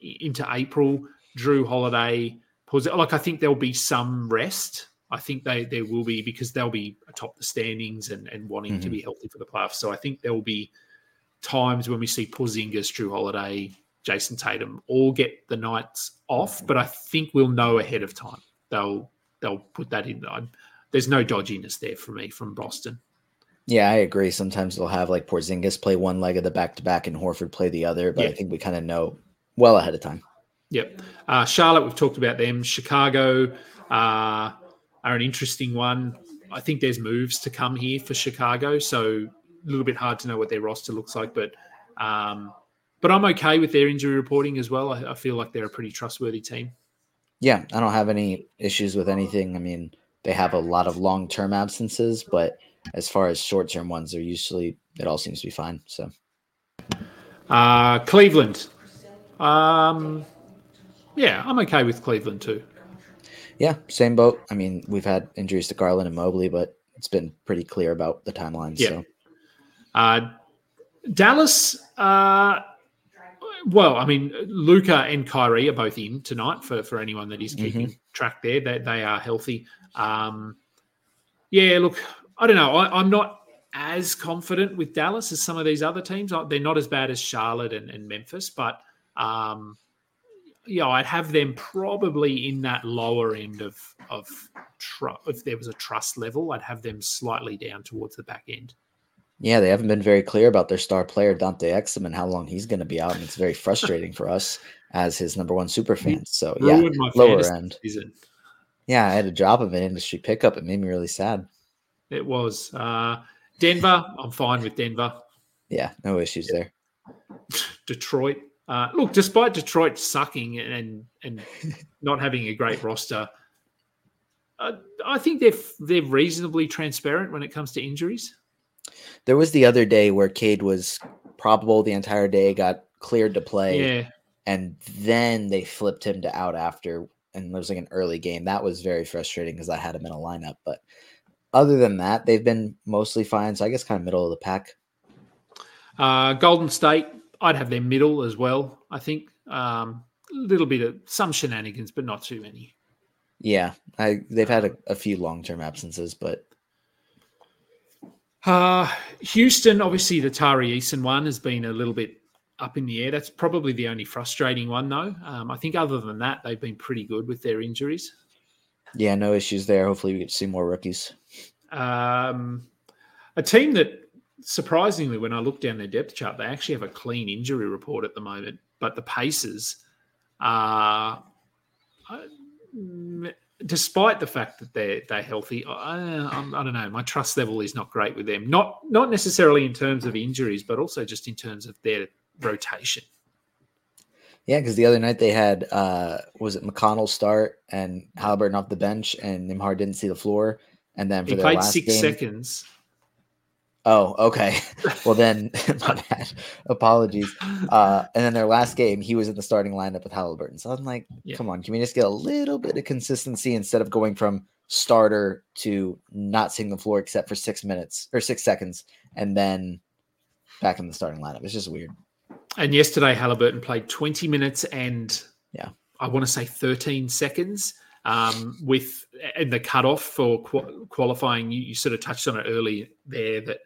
S1: into April, Jrue Holiday. Like I think there'll be some rest. I think they there will be because they'll be atop the standings and, and wanting mm-hmm. to be healthy for the playoffs. So I think there will be times when we see Porzingis, Jrue Holiday, Jayson Tatum all get the nights off, but I think we'll know ahead of time. They'll they'll put that in. There's no dodginess there for me from Boston.
S6: Yeah, I agree. Sometimes they'll have like Porzingis play one leg of the back to back and Horford play the other, but yeah. I think we kind of know well ahead of time.
S1: Yep. Uh, Charlotte, we've talked about them. Chicago uh, are an interesting one. I think there's moves to come here for Chicago, so a little bit hard to know what their roster looks like, but um, but I'm okay with their injury reporting as well. I, I feel like they're a pretty trustworthy team.
S6: Yeah, I don't have any issues with anything. I mean, they have a lot of long term absences, but as far as short term ones, they're usually it all seems to be fine. So,
S1: uh, Cleveland, um, yeah, I'm okay with Cleveland too.
S6: Yeah, same boat. I mean, we've had injuries to Garland and Mobley, but it's been pretty clear about the timeline. Yeah. So.
S1: Uh, Dallas, uh, well, I mean, Luka and Kyrie are both in tonight for, for anyone that is keeping mm-hmm. track there. They, they are healthy. Um, yeah, look, I don't know. I, am not as confident with Dallas as some of these other teams. They're not as bad as Charlotte and, and Memphis, but um, yeah, I'd have them probably in that lower end of of tr- if there was a trust level, I'd have them slightly down towards the back end.
S6: Yeah, they haven't been very clear about their star player Dante Exum and how long he's going to be out, and it's very frustrating for us as his number one super fans. So yeah, lower end.
S1: season.
S6: Yeah, I had a job of an industry pickup. It made me really sad.
S1: It was uh, Denver. I'm fine with Denver.
S6: Yeah, no issues there.
S1: Detroit. Uh, look, despite Detroit sucking and and not having a great roster, uh, I think they're they're reasonably transparent when it comes to injuries.
S6: There was the other day where Cade was probable the entire day, got cleared to play,
S1: Yeah,
S6: and then they flipped him to out after, and there was like an early game. That was very frustrating because I had him in a lineup. But other than that, they've been mostly fine. So I guess kind of middle of the pack.
S1: uh, Golden State. I'd have their middle as well. I think um, a little bit of some shenanigans, but not too many.
S6: Yeah, I they've had a, a few long term absences, but
S1: Uh, Houston, obviously, the Tari Eason one has been a little bit up in the air. That's probably the only frustrating one, though. Um, I think other than that, they've been pretty good with their injuries.
S6: yeah, no issues there. Hopefully, we get to see more rookies.
S1: Um, a team that surprisingly, when I look down their depth chart, they actually have a clean injury report at the moment. But the Pacers are, uh, despite the fact that they're they're healthy, I, I don't know. My trust level is not great with them. Not not necessarily in terms of injuries, but also just in terms of their rotation.
S6: Yeah, because the other night they had uh was it McConnell start and Halliburton off the bench, and Nembhard didn't see the floor, and then for
S1: He
S6: their
S1: played
S6: last
S1: six
S6: game,
S1: seconds.
S6: Oh, okay. well then, my bad. Apologies. Uh, and then their last game, he was in the starting lineup with Halliburton. So I'm like,
S1: Yeah.
S6: come on, can we just get a little bit of consistency instead of going from starter to not seeing the floor except for six minutes or six seconds, and then back in the starting lineup? It's just weird.
S1: And yesterday, Halliburton played 20 minutes and
S6: Yeah.
S1: I want to say 13 seconds um, with and the cutoff for qu- qualifying. You, you sort of touched on it early there that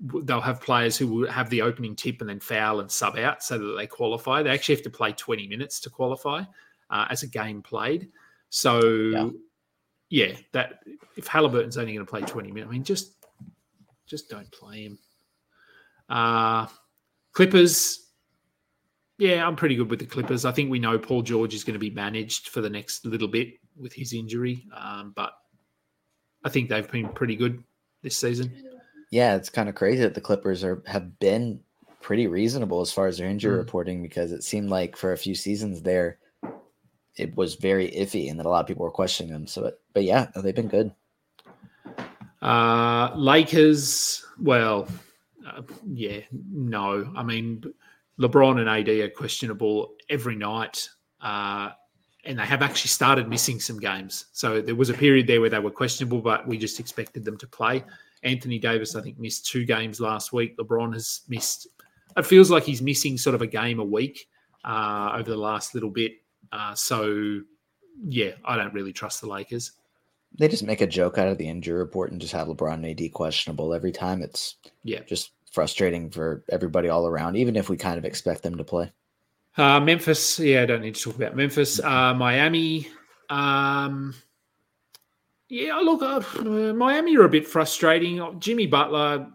S1: they'll have players who will have the opening tip and then foul and sub out so that they qualify. They actually have to play 20 minutes to qualify uh, as a game played. So,
S6: Yeah.
S1: yeah. that if Halliburton's only going to play 20 minutes, I mean, just just don't play him. Uh, Clippers, yeah, I'm pretty good with the Clippers. I think we know Paul George is going to be managed for the next little bit with his injury, um, but I think they've been pretty good this season.
S6: Yeah, it's kind of crazy that the Clippers are have been pretty reasonable as far as their injury
S1: Mm.
S6: reporting because it seemed like for a few seasons there, it was very iffy and that a lot of people were questioning them. So, but, but yeah, they've been good.
S1: Uh, Lakers, well, uh, yeah, no. I mean, LeBron and AD are questionable every night, uh, and they have actually started missing some games. So there was a period there where they were questionable, but we just expected them to play. Anthony Davis, I think, missed two games last week. LeBron has missed. It feels like he's missing sort of a game a week uh, over the last little bit. Uh, so, yeah, I don't really trust the Lakers.
S6: They just make a joke out of the injury report and just have LeBron and AD questionable every time. It's
S1: Yeah.
S6: just frustrating for everybody all around, even if we kind of expect them to play.
S1: Uh, Memphis, yeah, I don't need to talk about Memphis. Uh, Miami, um, yeah, look, uh, Miami are a bit frustrating. Jimmy Butler,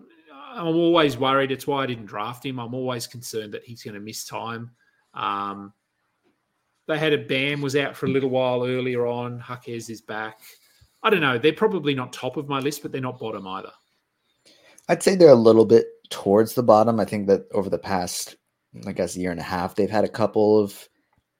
S1: I'm always worried. It's why I didn't draft him. I'm always concerned that he's going to miss time. Um, they had a Bam was out for a little while earlier on. Jaquez is back. I don't know. They're probably not top of my list, but they're not bottom either.
S6: I'd say they're a little bit towards the bottom. I think that over the past, I guess, year and a half, they've had a couple of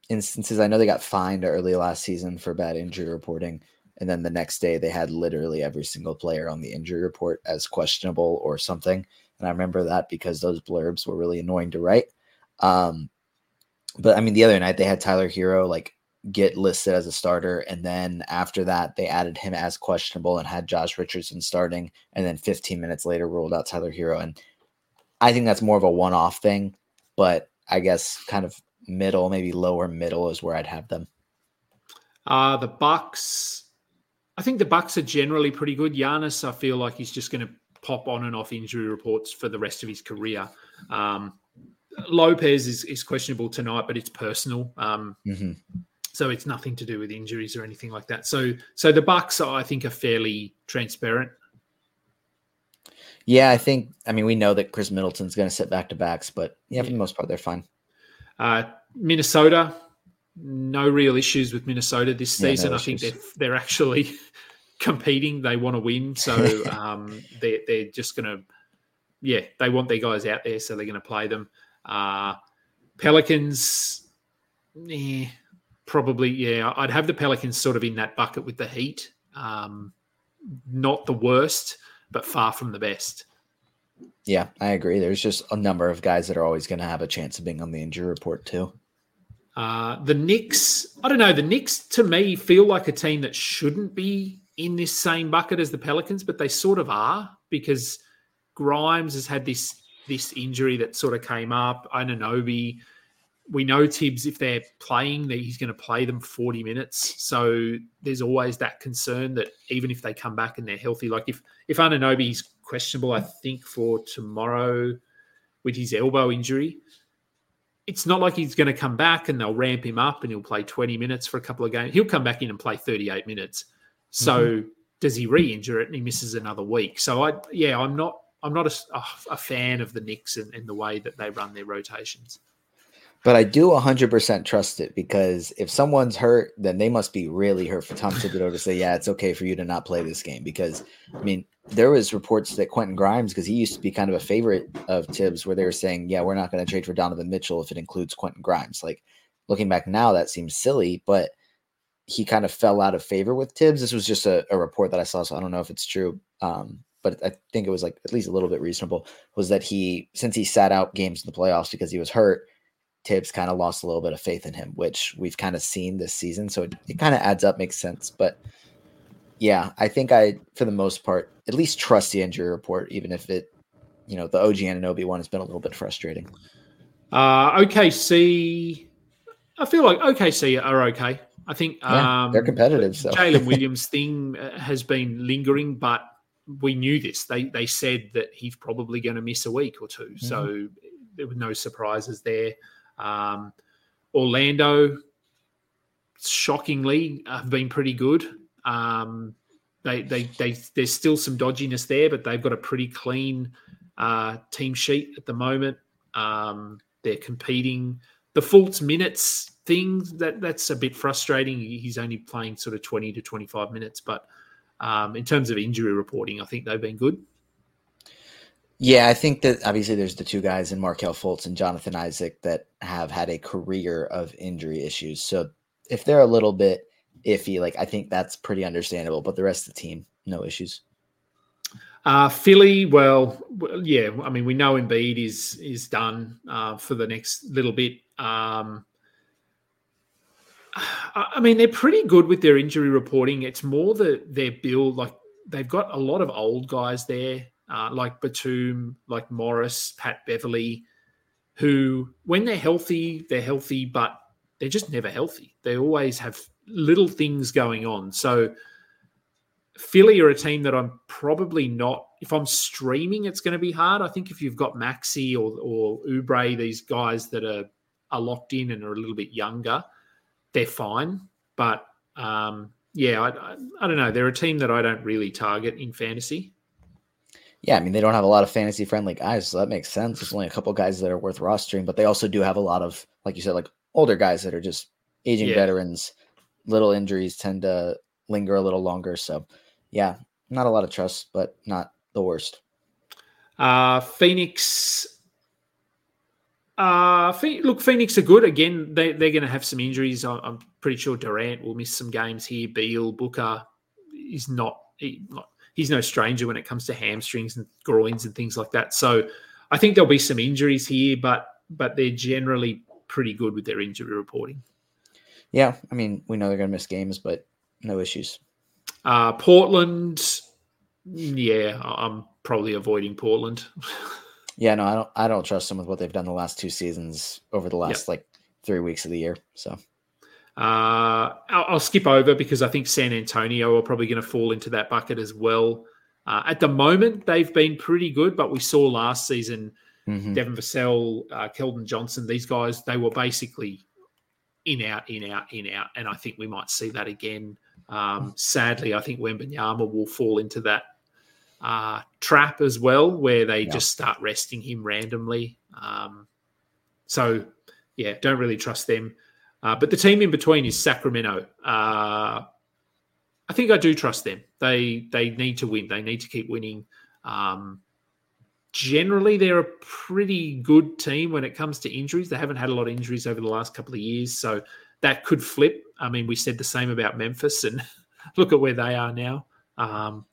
S6: instances. I know they got fined early last season for bad injury reporting. And then the next day, they had literally every single player on the injury report as questionable or something. And I remember that because those blurbs were really annoying to write. Um, but I mean, the other night they had Tyler Herro like get listed as a starter, and then after that they added him as questionable and had Josh Richardson starting, and then 15 minutes later ruled out Tyler Herro. And I think that's more of a one-off thing, but I guess kind of middle, maybe lower middle is where I'd have them.
S1: Uh, the Bucks, I think the Bucks are generally pretty good. Giannis, I feel like he's just going to pop on and off injury reports for the rest of his career. Um, Lopez is, is questionable tonight, but it's personal. Um,
S6: Mhm.
S1: so it's nothing to do with injuries or anything like that. So, so the Bucks, I think, are fairly transparent.
S6: Yeah, I think. I mean, we know that Khris Middleton's going to sit back to backs, but yeah, for the most part, they're fine.
S1: Uh, Minnesota, no real issues with Minnesota this
S6: Yeah, no
S1: season. I think they're they're actually competing. They want to win, so um, they're they're just going to, yeah, they want their guys out there, so they're going to play them. Uh, Pelicans, yeah, probably, yeah, I'd have the Pelicans sort of in that bucket with the Heat. Um, not the worst, but far from the best.
S6: Yeah, I agree. There's just a number of guys that are always going to have a chance of being on the injury report too.
S1: Uh, the Knicks, I don't know. The Knicks, to me, feel like a team that shouldn't be in this same bucket as the Pelicans, but they sort of are because Grimes has had this this injury that sort of came up. Anunoby, we know Thibs if they're playing, that he's going to play them forty minutes. So there's always that concern that even if they come back and they're healthy, like if if Anunoby's questionable, I think for tomorrow with his elbow injury, it's not like he's going to come back and they'll ramp him up and he'll play 20 minutes for a couple of games. He'll come back in and play 38 minutes. So mm-hmm. does he re-injure it and he misses another week? So I, yeah, I'm not, I'm not a, a fan of the Knicks and, and the way that they run their rotations.
S6: But I do 100% trust it because if someone's hurt, then they must be really hurt for Tom Thibodeau to say, yeah, it's okay for you to not play this game. Because, I mean, there was reports that Quentin Grimes, because he used to be kind of a favorite of Thibs, where they were saying, yeah, we're not going to trade for Donovan Mitchell if it includes Quentin Grimes. Like, looking back now, that seems silly, but he kind of fell out of favor with Thibs. This was just a, a report that I saw, so I don't know if it's true. Um, but I think it was like at least a little bit reasonable was that he, since he sat out games in the playoffs because he was hurt, Thibs kind of lost a little bit of faith in him, which we've kind of seen this season. So it, it kind of adds up, makes sense. But yeah, I think I, for the most part, at least trust the injury report, even if it, you know, the OG Anunoby one has been a little bit frustrating.
S1: Uh, OKC, I feel like OKC are okay. I think
S6: Yeah,
S1: um,
S6: they're competitive. So
S1: Jalen Williams thing uh, has been lingering, but we knew this. They they said that he's probably going to miss a week or 2 so there were no surprises there. Um, Orlando, shockingly, have been pretty good. Um, they, they they there's still some dodginess there, but they've got a pretty clean uh, team sheet at the moment. Um, they're competing. The Fultz minutes thing that that's a bit frustrating. He's only playing sort of 20 to 25 minutes, but um, in terms of injury reporting, I think they've been good.
S6: Yeah, I think that obviously there's the two guys in Markelle Fultz and Jonathan Isaac that have had a career of injury issues. So if they're a little bit iffy, like I think that's pretty understandable. But the rest of the team, no issues.
S1: Uh, Philly, well, yeah. I mean, we know Embiid is is done uh, for the next little bit. Um, I mean, they're pretty good with their injury reporting. It's more that their build, like they've got a lot of old guys there, uh, like Batum, like Morris, Pat Beverley, who, when they're healthy, they're healthy, but they're just never healthy. They always have little things going on. So Philly are a team that I'm probably not. If I'm streaming, it's going to be hard. I think if you've got Maxey or or Oubre, these guys that are are locked in and are a little bit younger, they're fine. But um, yeah, I, I, I don't know. They're a team that I don't really target in fantasy.
S6: Yeah, I mean they don't have a lot of fantasy friendly guys, so that makes sense. There's only a couple guys that are worth rostering, but they also do have a lot of, like you said, like older guys that are just aging
S1: Yeah.
S6: veterans. Little injuries tend to linger a little longer. So yeah, not a lot of trust, but not the worst.
S1: Uh, Phoenix. Uh, look, Phoenix are good. Again, they, they're going to have some injuries. I- I'm pretty sure Durant will miss some games here. Beal, Booker is not, he, not. He's no stranger when it comes to hamstrings and groins and things like that. So I think there'll be some injuries here, but but they're generally pretty good with their injury reporting.
S6: Yeah, I mean we know they're gonna miss games, but no issues.
S1: Uh, Portland, yeah, I'm probably avoiding Portland.
S6: Yeah, no, I don't. I don't trust them with what they've done the last two seasons over the last like three weeks of the year. So
S1: Uh, I'll, I'll skip over because I think San Antonio are probably going to fall into that bucket as well. Uh, at the moment, they've been pretty good, but we saw last season
S6: mhm.
S1: Devin Vassell, uh, Keldon Johnson, these guys, they were basically in, out, in, out, in, out. And I think we might see that again. Um, sadly, I think Wembanyama will fall into that uh, trap as well, where they
S6: Yeah.
S1: just start resting him randomly. Um, so, yeah, don't really trust them. Uh, but the team in between is Sacramento. Uh, I think I do trust them. They they need to win. They need to keep winning. Um, generally, they're a pretty good team when it comes to injuries. They haven't had a lot of injuries over the last couple of years, so that could flip. I mean, we said the same about Memphis, and look at where they are now. Um,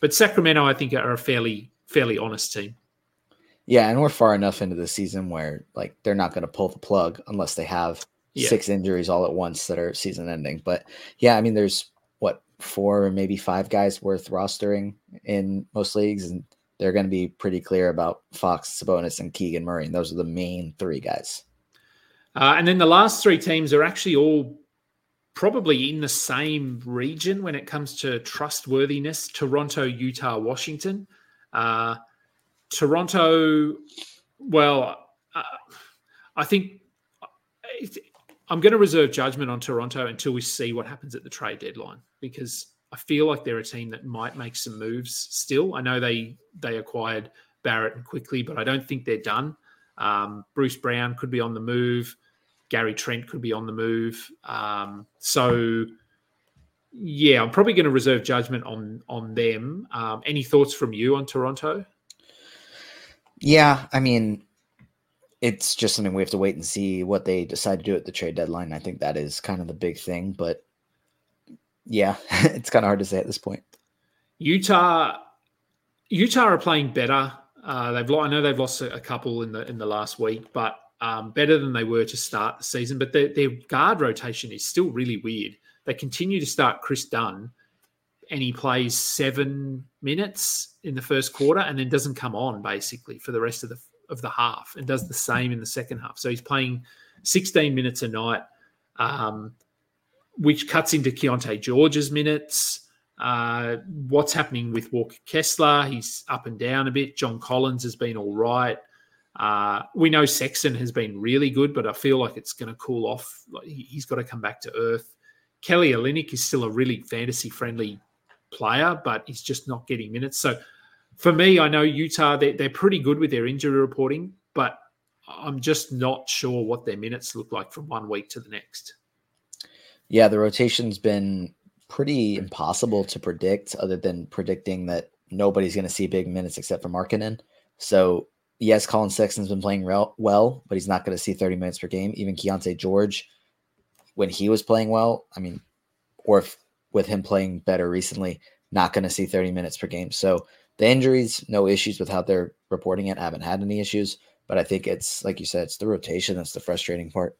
S1: but Sacramento, I think, are a fairly fairly honest team.
S6: Yeah, and we're far enough into the season where like they're not going to pull the plug unless they have
S1: Yeah.
S6: six injuries all at once that are season ending. But yeah, I mean, there's what four or maybe five guys worth rostering in most leagues, and they're going to be pretty clear about Fox, Sabonis, and Keegan Murray. And those are the main three guys.
S1: Uh, and then the last three teams are actually all probably in the same region when it comes to trustworthiness Toronto, Utah, Washington. Uh, Toronto, well, uh, I think it, I'm going to reserve judgment on Toronto until we see what happens at the trade deadline because I feel like they're a team that might make some moves still. I know they they acquired Barrett quickly, but I don't think they're done. Um, Bruce Brown could be on the move. Gary Trent could be on the move. Um, so, yeah, I'm probably going to reserve judgment on on them. Um, any thoughts from you on Toronto?
S6: Yeah, I mean, it's just something we have to wait and see what they decide to do at the trade deadline. I think that is kind of the big thing, but yeah, it's kind of hard to say at this point.
S1: Utah, Utah are playing better. Uh, they've I know they've lost a, a couple in the in the last week, but um, better than they were to start the season. But their, their guard rotation is still really weird. They continue to start Kris Dunn, and he plays seven minutes in the first quarter, and then doesn't come on basically for the rest of the of the half, and does the same in the second half. So he's playing 16 minutes a night, um, which cuts into Keyonte George's minutes. Uh, what's happening with Walker Kessler? He's up and down a bit. John Collins has been all right. Uh, we know Sexton has been really good, but I feel like it's going to cool off. Like he- he's got to come back to earth. Kelly Olynyk is still a really fantasy friendly player, but he's just not getting minutes. So for me, I know Utah, they're, they're pretty good with their injury reporting, but I'm just not sure what their minutes look like from one week to the next.
S6: Yeah, the rotation's been pretty impossible to predict, other than predicting that nobody's going to see big minutes except for Markkanen. So yes, Collin Sexton's been playing well, but he's not going to see 30 minutes per game. Even Keyonte George, when he was playing well, I mean, or if, with him playing better recently, not going to see 30 minutes per game. So the injuries, no issues with how they're reporting it. Haven't had any issues, but I think it's like you said, it's the rotation that's the frustrating part.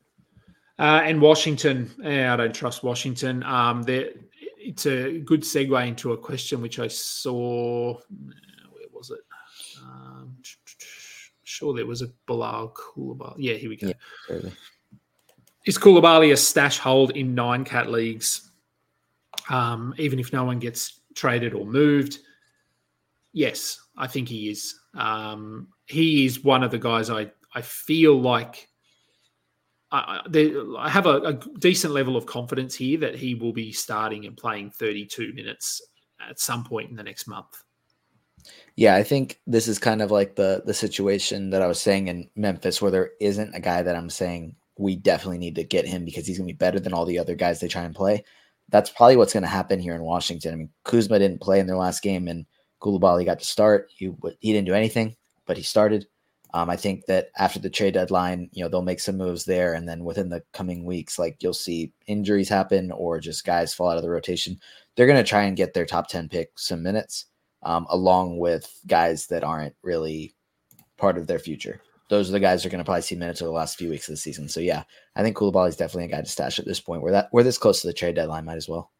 S1: Uh, and Washington, eh, I don't trust Washington. Um, it's a good segue into a question which I saw. Where was it? Um, sure, there was a Bilal Koulibaly. Yeah, here we go.
S6: Yeah.
S1: Is Koulibaly a stash hold in nine cat leagues? Um, even if no one gets traded or moved? Yes, I think he is. Um, he is one of the guys I, I feel like I, there, I have a, a decent level of confidence here that he will be starting and playing 32 minutes at some point in the next month.
S6: Yeah, I think this is kind of like the the situation that I was saying in Memphis, where there isn't a guy that I'm saying we definitely need to get him because he's going to be better than all the other guys they try and play. That's probably what's going to happen here in Washington. I mean, Kuzma didn't play in their last game, and Koulibaly got to start. He he didn't do anything, but he started. Um, I think that after the trade deadline, you know, they'll make some moves there, and then within the coming weeks, like you'll see injuries happen or just guys fall out of the rotation. They're going to try and get their top ten pick some minutes um, along with guys that aren't really part of their future. Those are the guys that are going to probably see minutes over the last few weeks of the season. So yeah, I think Koulibaly is definitely a guy to stash at this point. We're that we're this close to the trade deadline, might as well.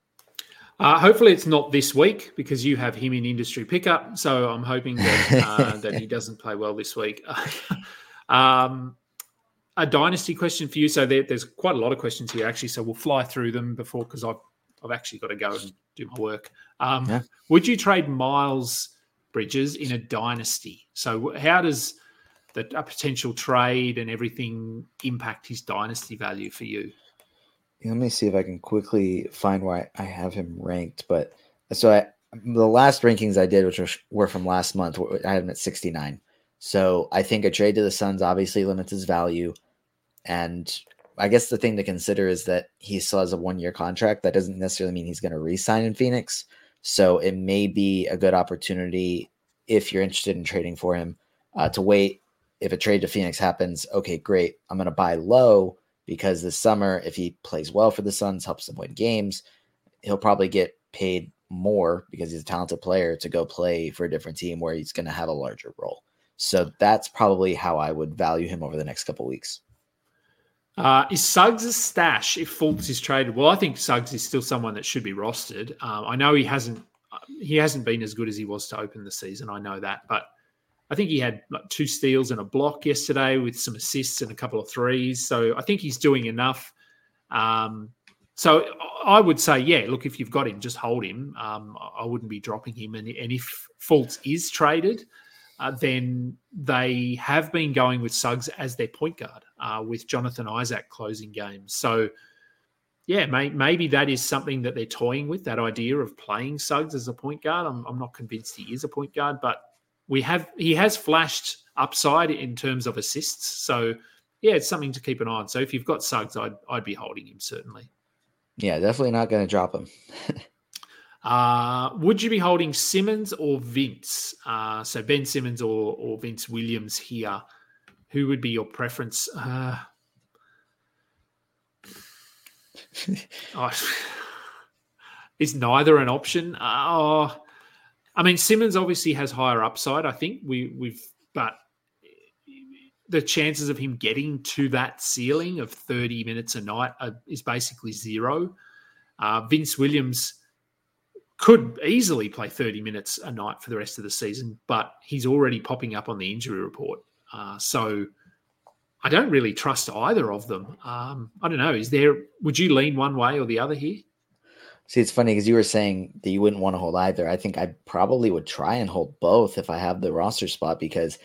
S1: Uh, hopefully, it's not this week because you have him in industry pickup. So I'm hoping that uh, that he doesn't play well this week. um, a dynasty question for you. So there, there's quite a lot of questions here actually. So we'll fly through them before because I've I've actually got to go and do my work. Um,
S6: Yeah.
S1: Would you trade Miles Bridges in a dynasty? So how does the a potential trade and everything impact his dynasty value for you?
S6: Let me see if I can quickly find why I have him ranked. But so I, the last rankings I did, which were, were from last month, I had him at 69. So I think a trade to the Suns obviously limits his value. And I guess the thing to consider is that he still has a one year contract. That doesn't necessarily mean he's going to re sign in Phoenix. So it may be a good opportunity if you're interested in trading for him uh, to wait. If a trade to Phoenix happens, okay, great. I'm going to buy low because this summer, if he plays well for the Suns, helps them win games, he'll probably get paid more because he's a talented player to go play for a different team where he's going to have a larger role. So that's probably how I would value him over the next couple weeks.
S1: Uh, is Suggs a stash if Fultz is traded? Well, I think Suggs is still someone that should be rostered. Um, I know he hasn't he hasn't been as good as he was to open the season. I know that, but I think he had like two steals and a block yesterday with some assists and a couple of threes. So I think he's doing enough. Um, so I would say, yeah, look, if you've got him, just hold him. Um, I wouldn't be dropping him. And, and if Fultz is traded, uh, then they have been going with Suggs as their point guard uh, with Jonathan Isaac closing games. So, yeah, may, maybe that is something that they're toying with that idea of playing Suggs as a point guard. I'm, I'm not convinced he is a point guard, but we have he has flashed upside in terms of assists. So, yeah, it's something to keep an eye on. So, if you've got Suggs, I'd I'd be holding him certainly.
S6: Yeah, definitely not going to drop him.
S1: Uh, would you be holding Simmons or Vince? Uh, so Ben Simmons or, or Vince Williams here. Who would be your preference? Uh, oh, is neither an option? Uh, I mean, Simmons obviously has higher upside. I think we we've, but the chances of him getting to that ceiling of 30 minutes a night are, is basically zero. Uh, Vince Williams could easily play 30 minutes a night for the rest of the season, but he's already popping up on the injury report. Uh, so I don't really trust either of them. Um, I don't know. Is there, would you lean one way or the other here?
S6: See, it's funny because you were saying that you wouldn't want to hold either. I think I probably would try and hold both if I have the roster spot because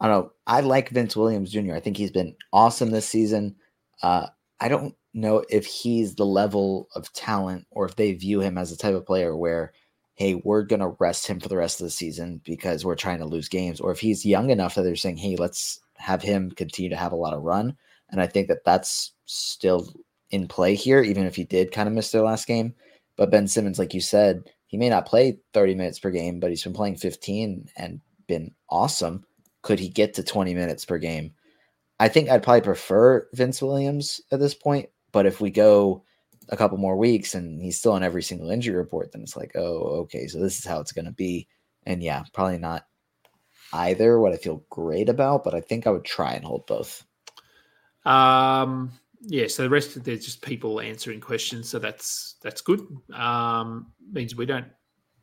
S6: I don't know. I like Vince Williams Jr. I think he's been awesome this season. Uh, I don't know if he's the level of talent or if they view him as the type of player where, hey, we're going to rest him for the rest of the season because we're trying to lose games, or if he's young enough that they're saying, hey, let's have him continue to have a lot of run. And I think that that's still in play here, even if he did kind of miss their last game. But Ben Simmons, like you said, he may not play 30 minutes per game, but he's been playing 15 and been awesome. Could he get to 20 minutes per game? I think I'd probably prefer Vince Williams at this point, but if we go a couple more weeks and he's still on every single injury report, then it's like, oh, okay, so this is how it's going to be. And yeah, probably not either what I feel great about, but I think I would try and hold both.
S1: Um, yeah, so the rest of there's just people answering questions, so that's that's good. Um, means we don't.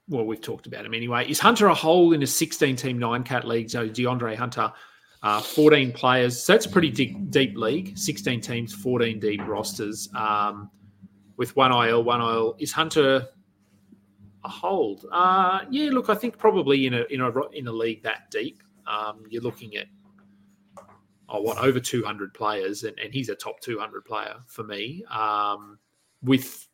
S1: Well, we've talked about him anyway. Is Hunter a hole in a 16 team nine cat league? So DeAndre Hunter uh, 14 players. So it's a pretty deep, deep league. 16 teams, 14 deep rosters. Um, with one IL, one IL. Is Hunter a hold? Uh, yeah, look, I think probably in a in a in a league that deep, um, you're looking at oh, what over 200 players, and, and he's a top 200 player for me. Um, with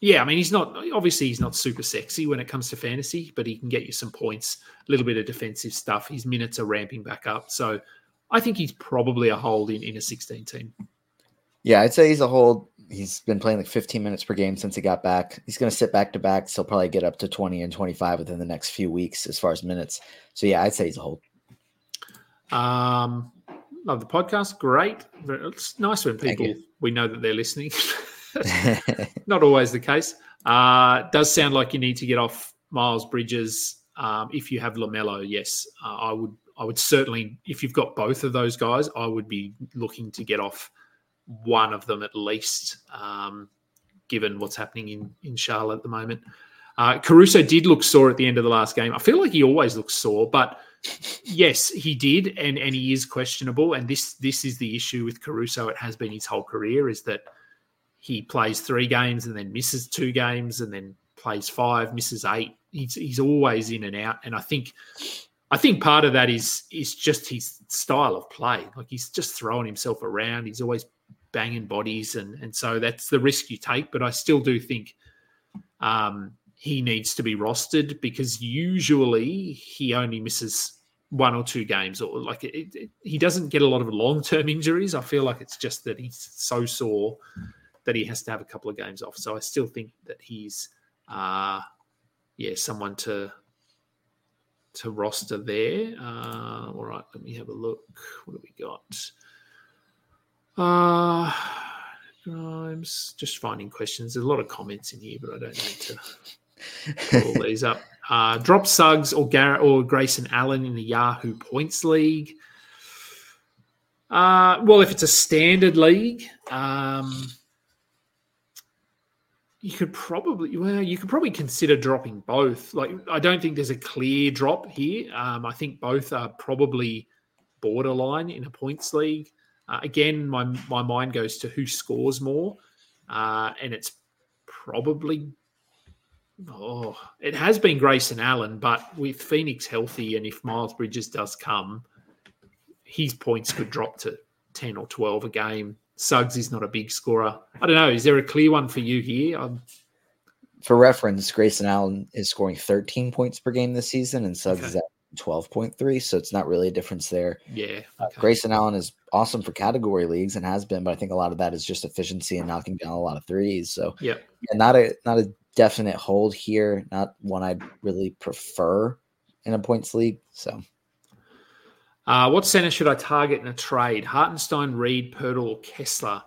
S1: yeah, I mean, he's not obviously he's not super sexy when it comes to fantasy, but he can get you some points, a little bit of defensive stuff. His minutes are ramping back up, so I think he's probably a hold in, in a 16 team.
S6: Yeah, I'd say he's a hold. He's been playing like 15 minutes per game since he got back. He's going to sit back to back, so he'll probably get up to 20 and 25 within the next few weeks as far as minutes. So yeah, I'd say he's a hold.
S1: Um, love the podcast. Great. It's nice when people we know that they're listening. Not always the case. Uh, does sound like you need to get off Miles Bridges um, if you have LaMelo. Yes, uh, I would. I would certainly, if you've got both of those guys, I would be looking to get off one of them at least, um, given what's happening in in Charlotte at the moment. Uh, Caruso did look sore at the end of the last game. I feel like he always looks sore, but yes, he did, and and he is questionable. And this this is the issue with Caruso. It has been his whole career is that he plays three games and then misses two games and then plays five, misses eight. He's he's always in and out, and I think I think part of that is is just his style of play. Like he's just throwing himself around. He's always banging bodies, and and so that's the risk you take. But I still do think um, he needs to be rostered because usually he only misses one or two games, or like it, it, he doesn't get a lot of long term injuries. I feel like it's just that he's so sore that he has to have a couple of games off. So I still think that he's, uh, yeah, someone to to roster there. Uh, all right, let me have a look. What have we got? Uh, Grimes, just finding questions. There's a lot of comments in here, but I don't need to pull these up. Uh, drop Suggs or Garrett or Grayson Allen in the Yahoo Points League. Uh, well, if it's a standard league, um, you could probably well, you could probably consider dropping both. Like, I don't think there's a clear drop here. Um, I think both are probably borderline in a points league. Uh, again, my my mind goes to who scores more, uh, and it's probably oh, it has been Grayson Allen, but with Phoenix healthy, and if Miles Bridges does come, his points could drop to ten or twelve a game. Suggs is not a big scorer. I don't know. Is there a clear one for you here? I'm,
S6: For reference, Grayson Allen is scoring 13 points per game this season, and Suggs
S1: Okay.
S6: is at 12.3. So it's not really a difference there.
S1: yeah.
S6: Uh,
S1: okay.
S6: Grayson Allen is awesome for category leagues and has been, but I think a lot of that is just efficiency and knocking down a lot of threes. So
S1: Yep.
S6: yeah, not a not a definite hold here. Not one I'd really prefer in a points league. So
S1: Uh, what center should I target in a trade? Hartenstein, Reed, Poeltl, or Kessler?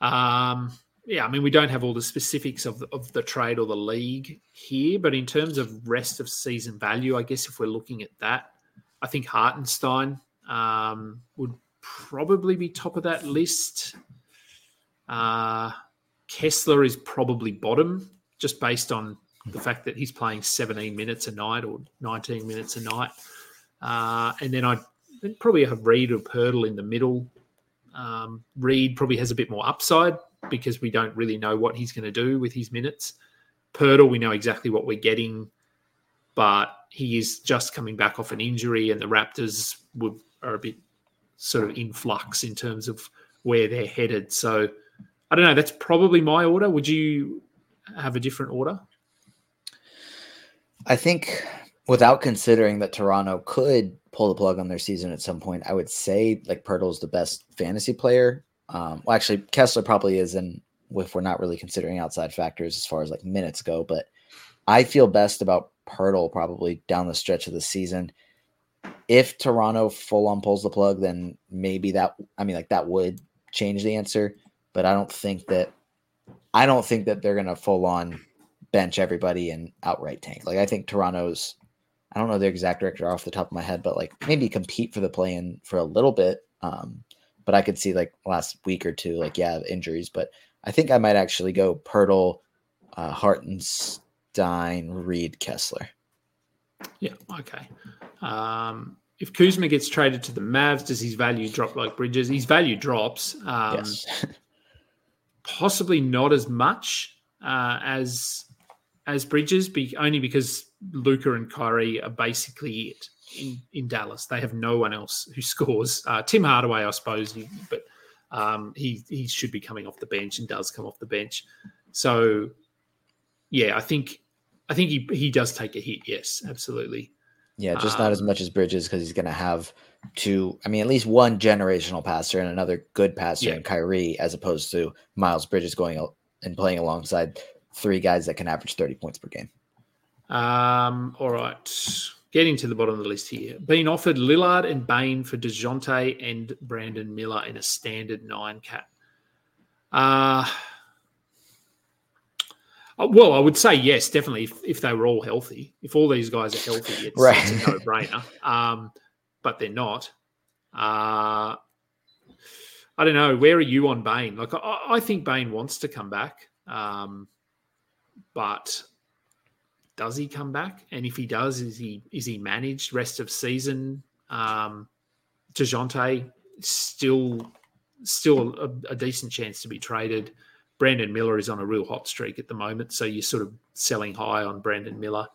S1: Um, yeah, I mean, we don't have all the specifics of the, of the trade or the league here, but in terms of rest of season value, I guess if we're looking at that, I think Hartenstein um, would probably be top of that list. Uh, Kessler is probably bottom, just based on the fact that he's playing 17 minutes a night or 19 minutes a night. Uh, and then I'd probably have Reed or Poeltl in the middle. Um, Reed probably has a bit more upside because we don't really know what he's going to do with his minutes. Poeltl, we know exactly what we're getting, but he is just coming back off an injury, and the Raptors would, are a bit sort of in flux in terms of where they're headed. So I don't know. That's probably my order. Would you have a different order?
S6: I think without considering that Toronto could pull the plug on their season at some point, I would say like Poeltl's the best fantasy player. Um, well, actually, Kessler probably is, and if we're not really considering outside factors as far as like minutes go. But I feel best about Poeltl probably down the stretch of the season. If Toronto full on pulls the plug, then maybe that I mean like that would change the answer. But I don't think that I don't think that they're gonna full on bench everybody and outright tank. Like I think Toronto's I don't know their exact record off the top of my head, but like maybe compete for the play in for a little bit. Um, but I could see like last week or two, like yeah, injuries. But I think I might actually go Poeltl, uh, Hartenstein, Reed, Kessler.
S1: Yeah. Okay. Um, if Kuzma gets traded to the Mavs, does his value drop like Bridges? His value drops. Um,
S6: yes,
S1: Possibly not as much uh, as as Bridges, be, only because Luka and Kyrie are basically it in, in Dallas. They have no one else who scores. Uh, Tim Hardaway, I suppose, but um, he he should be coming off the bench and does come off the bench. So, yeah, I think I think he he does take a hit. Yes, absolutely.
S6: Yeah, just not as
S1: Um,
S6: much as Bridges because he's gonna have two. I mean, at least one generational passer and another good passer
S1: Yeah.
S6: in Kyrie, as opposed to Miles Bridges going and playing alongside three guys that can average thirty points per game.
S1: Um, all right. Getting to the bottom of the list here. Being offered Lillard and Bane for Dejounte and Brandon Miller in a standard nine cap. Uh, well, I would say yes, definitely, if, if they were all healthy. If all these guys are healthy, it's,
S6: Right.
S1: it's a no brainer. Um, but they're not. Uh, I don't know. Where are you on Bane? Like, I, I think Bane wants to come back. Um, but does he come back? And if he does, is he is he managed rest of season? Um, Dejounte still still a, a decent chance to be traded. Brandon Miller is on a real hot streak at the moment, so you're sort of selling high on Brandon Miller.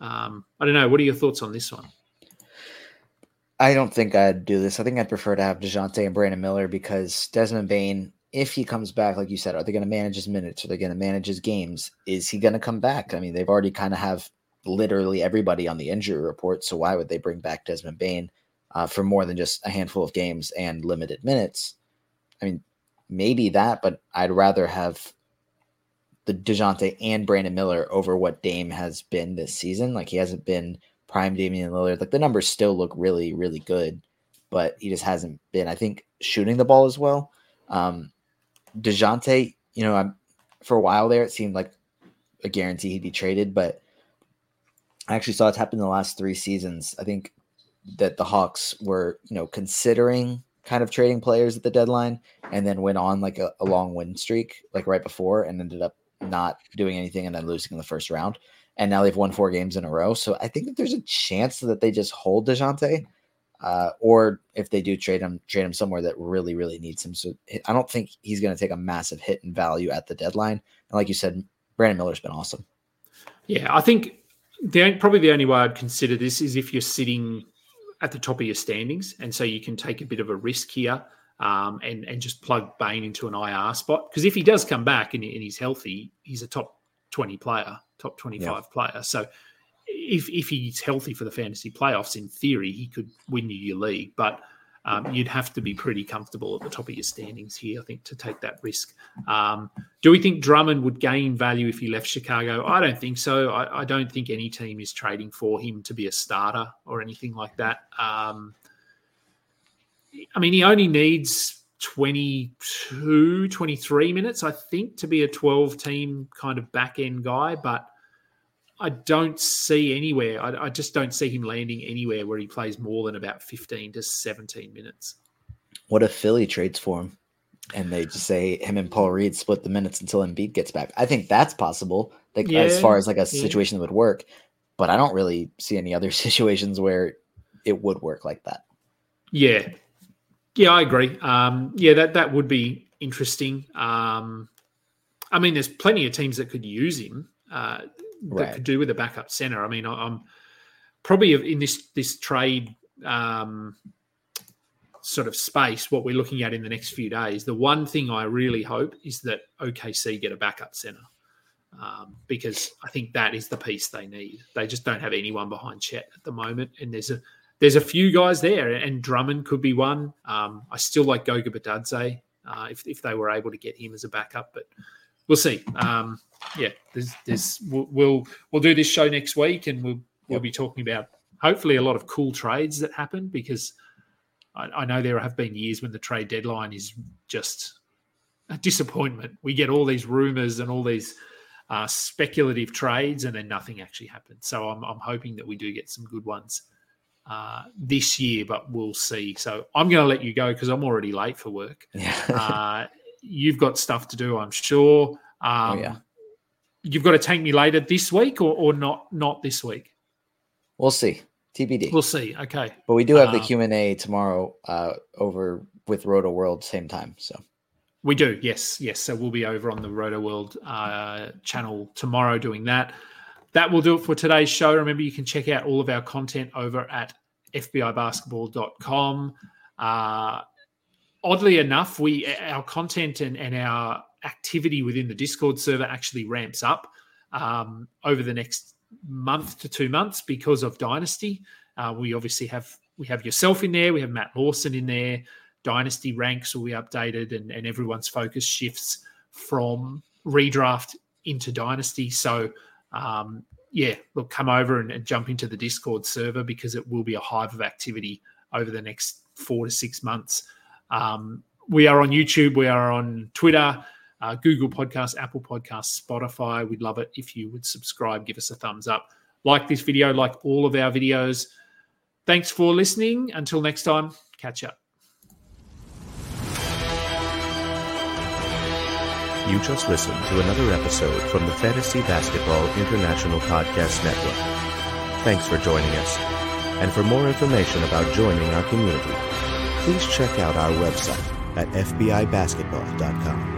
S1: Um, I don't know. What are your thoughts on this one?
S6: I don't think I'd do this. I think I'd prefer to have Dejounte and Brandon Miller because Desmond Bane if he comes back, like you said, are they going to manage his minutes? Are they going to manage his games? Is he going to come back? I mean, they've already kind of have literally everybody on the injury report. So why would they bring back Desmond Bane uh, for more than just a handful of games and limited minutes? I mean, maybe that, but I'd rather have the Dejounte and Brandon Miller over what Dame has been this season. Like he hasn't been prime Damian Lillard. Like the numbers still look really, really good, but he just hasn't been, I think, shooting the ball as well. Um, Dejounte, you know, I'm, for a while there, it seemed like a guarantee he'd be traded, but I actually saw it happen in the last three seasons. I think that the Hawks were, you know, considering kind of trading players at the deadline and then went on like a, a long win streak, like right before, and ended up not doing anything and then losing in the first round. And now they've won four games in a row. So I think that there's a chance that they just hold Dejounte. Uh, or if they do trade him, trade him somewhere that really, really needs him. So I don't think he's going to take a massive hit in value at the deadline. And like you said, Brandon Miller's been awesome.
S1: Yeah, I think the probably the only way I'd consider this is if you're sitting at the top of your standings, and so you can take a bit of a risk here um, and and just plug Bane into an IR spot because if he does come back and, and, he's healthy, he's a top twenty player, top twenty five yeah. player. So if if he's healthy for the fantasy playoffs, in theory, he could win you your league, but um, you'd have to be pretty comfortable at the top of your standings here, I think, to take that risk. Um, do we think Drummond would gain value if he left Chicago? I don't think so. I, I, don't think any team is trading for him to be a starter or anything like that. Um, I mean, he only needs 22, 23 minutes, I think, to be a 12 team kind of back end guy, but I don't see anywhere. I, I, just don't see him landing anywhere where he plays more than about 15 to 17 minutes.
S6: What if Philly trades for him and they just say him and Paul Reed split the minutes until Embiid gets back? I think that's possible like, yeah, as far as like a situation that would work, but I don't really see any other situations where it would work like that.
S1: Yeah. Yeah, I agree. Um, yeah, that, that would be interesting. Um, I mean, there's plenty of teams that could use him. Uh, that right. could do with a backup center. I mean, I'm probably in this this trade um, sort of space. What we're looking at in the next few days, the one thing I really hope is that OKC get a backup center. Um, because I think that is the piece they need. They just don't have anyone behind Chet at the moment, and there's a there's a few guys there, and Drummond could be one. Um, I still like Goga Bitadze uh, if if they were able to get him as a backup, but we'll see. Um, yeah, there's, there's we'll, we'll, we'll do this show next week, and we'll we'll be talking about hopefully a lot of cool trades that happen because I, I know there have been years when the trade deadline is just a disappointment. We get all these rumors and all these uh, speculative trades, and then nothing actually happens. So I'm I'm hoping that we do get some good ones. Uh, this year, but we'll see. So I'm going to let you go because I'm already late for work. Yeah. uh, you've got stuff to do, I'm sure. Um, oh, yeah. You've got to take me later this week or, or not not this week?
S6: We'll see. TBD.
S1: We'll see. Okay.
S6: But we do have the um, Q&A tomorrow uh, over with Rotoworld same time. So
S1: we do. Yes. Yes. So we'll be over on the Rotoworld uh, channel tomorrow doing that. That will do it for today's show. Remember, you can check out all of our content over at fbibasketball.com. Uh, oddly enough, we our content and, and our activity within the Discord server actually ramps up um, over the next month to two months because of Dynasty. Uh, we obviously have we have yourself in there, we have Matt Lawson in there. Dynasty ranks will be updated, and, and everyone's focus shifts from redraft into Dynasty. So, um, yeah, look, come over and, and jump into the Discord server because it will be a hive of activity over the next four to six months. Um, we are on YouTube, we are on Twitter, uh, Google Podcasts, Apple Podcasts, Spotify. We'd love it if you would subscribe, give us a thumbs up, like this video, like all of our videos. Thanks for listening. Until next time, catch up.
S7: You just listened to another episode from the Fantasy Basketball International Podcast Network. Thanks for joining us. And for more information about joining our community, please check out our website at fbibasketball.com.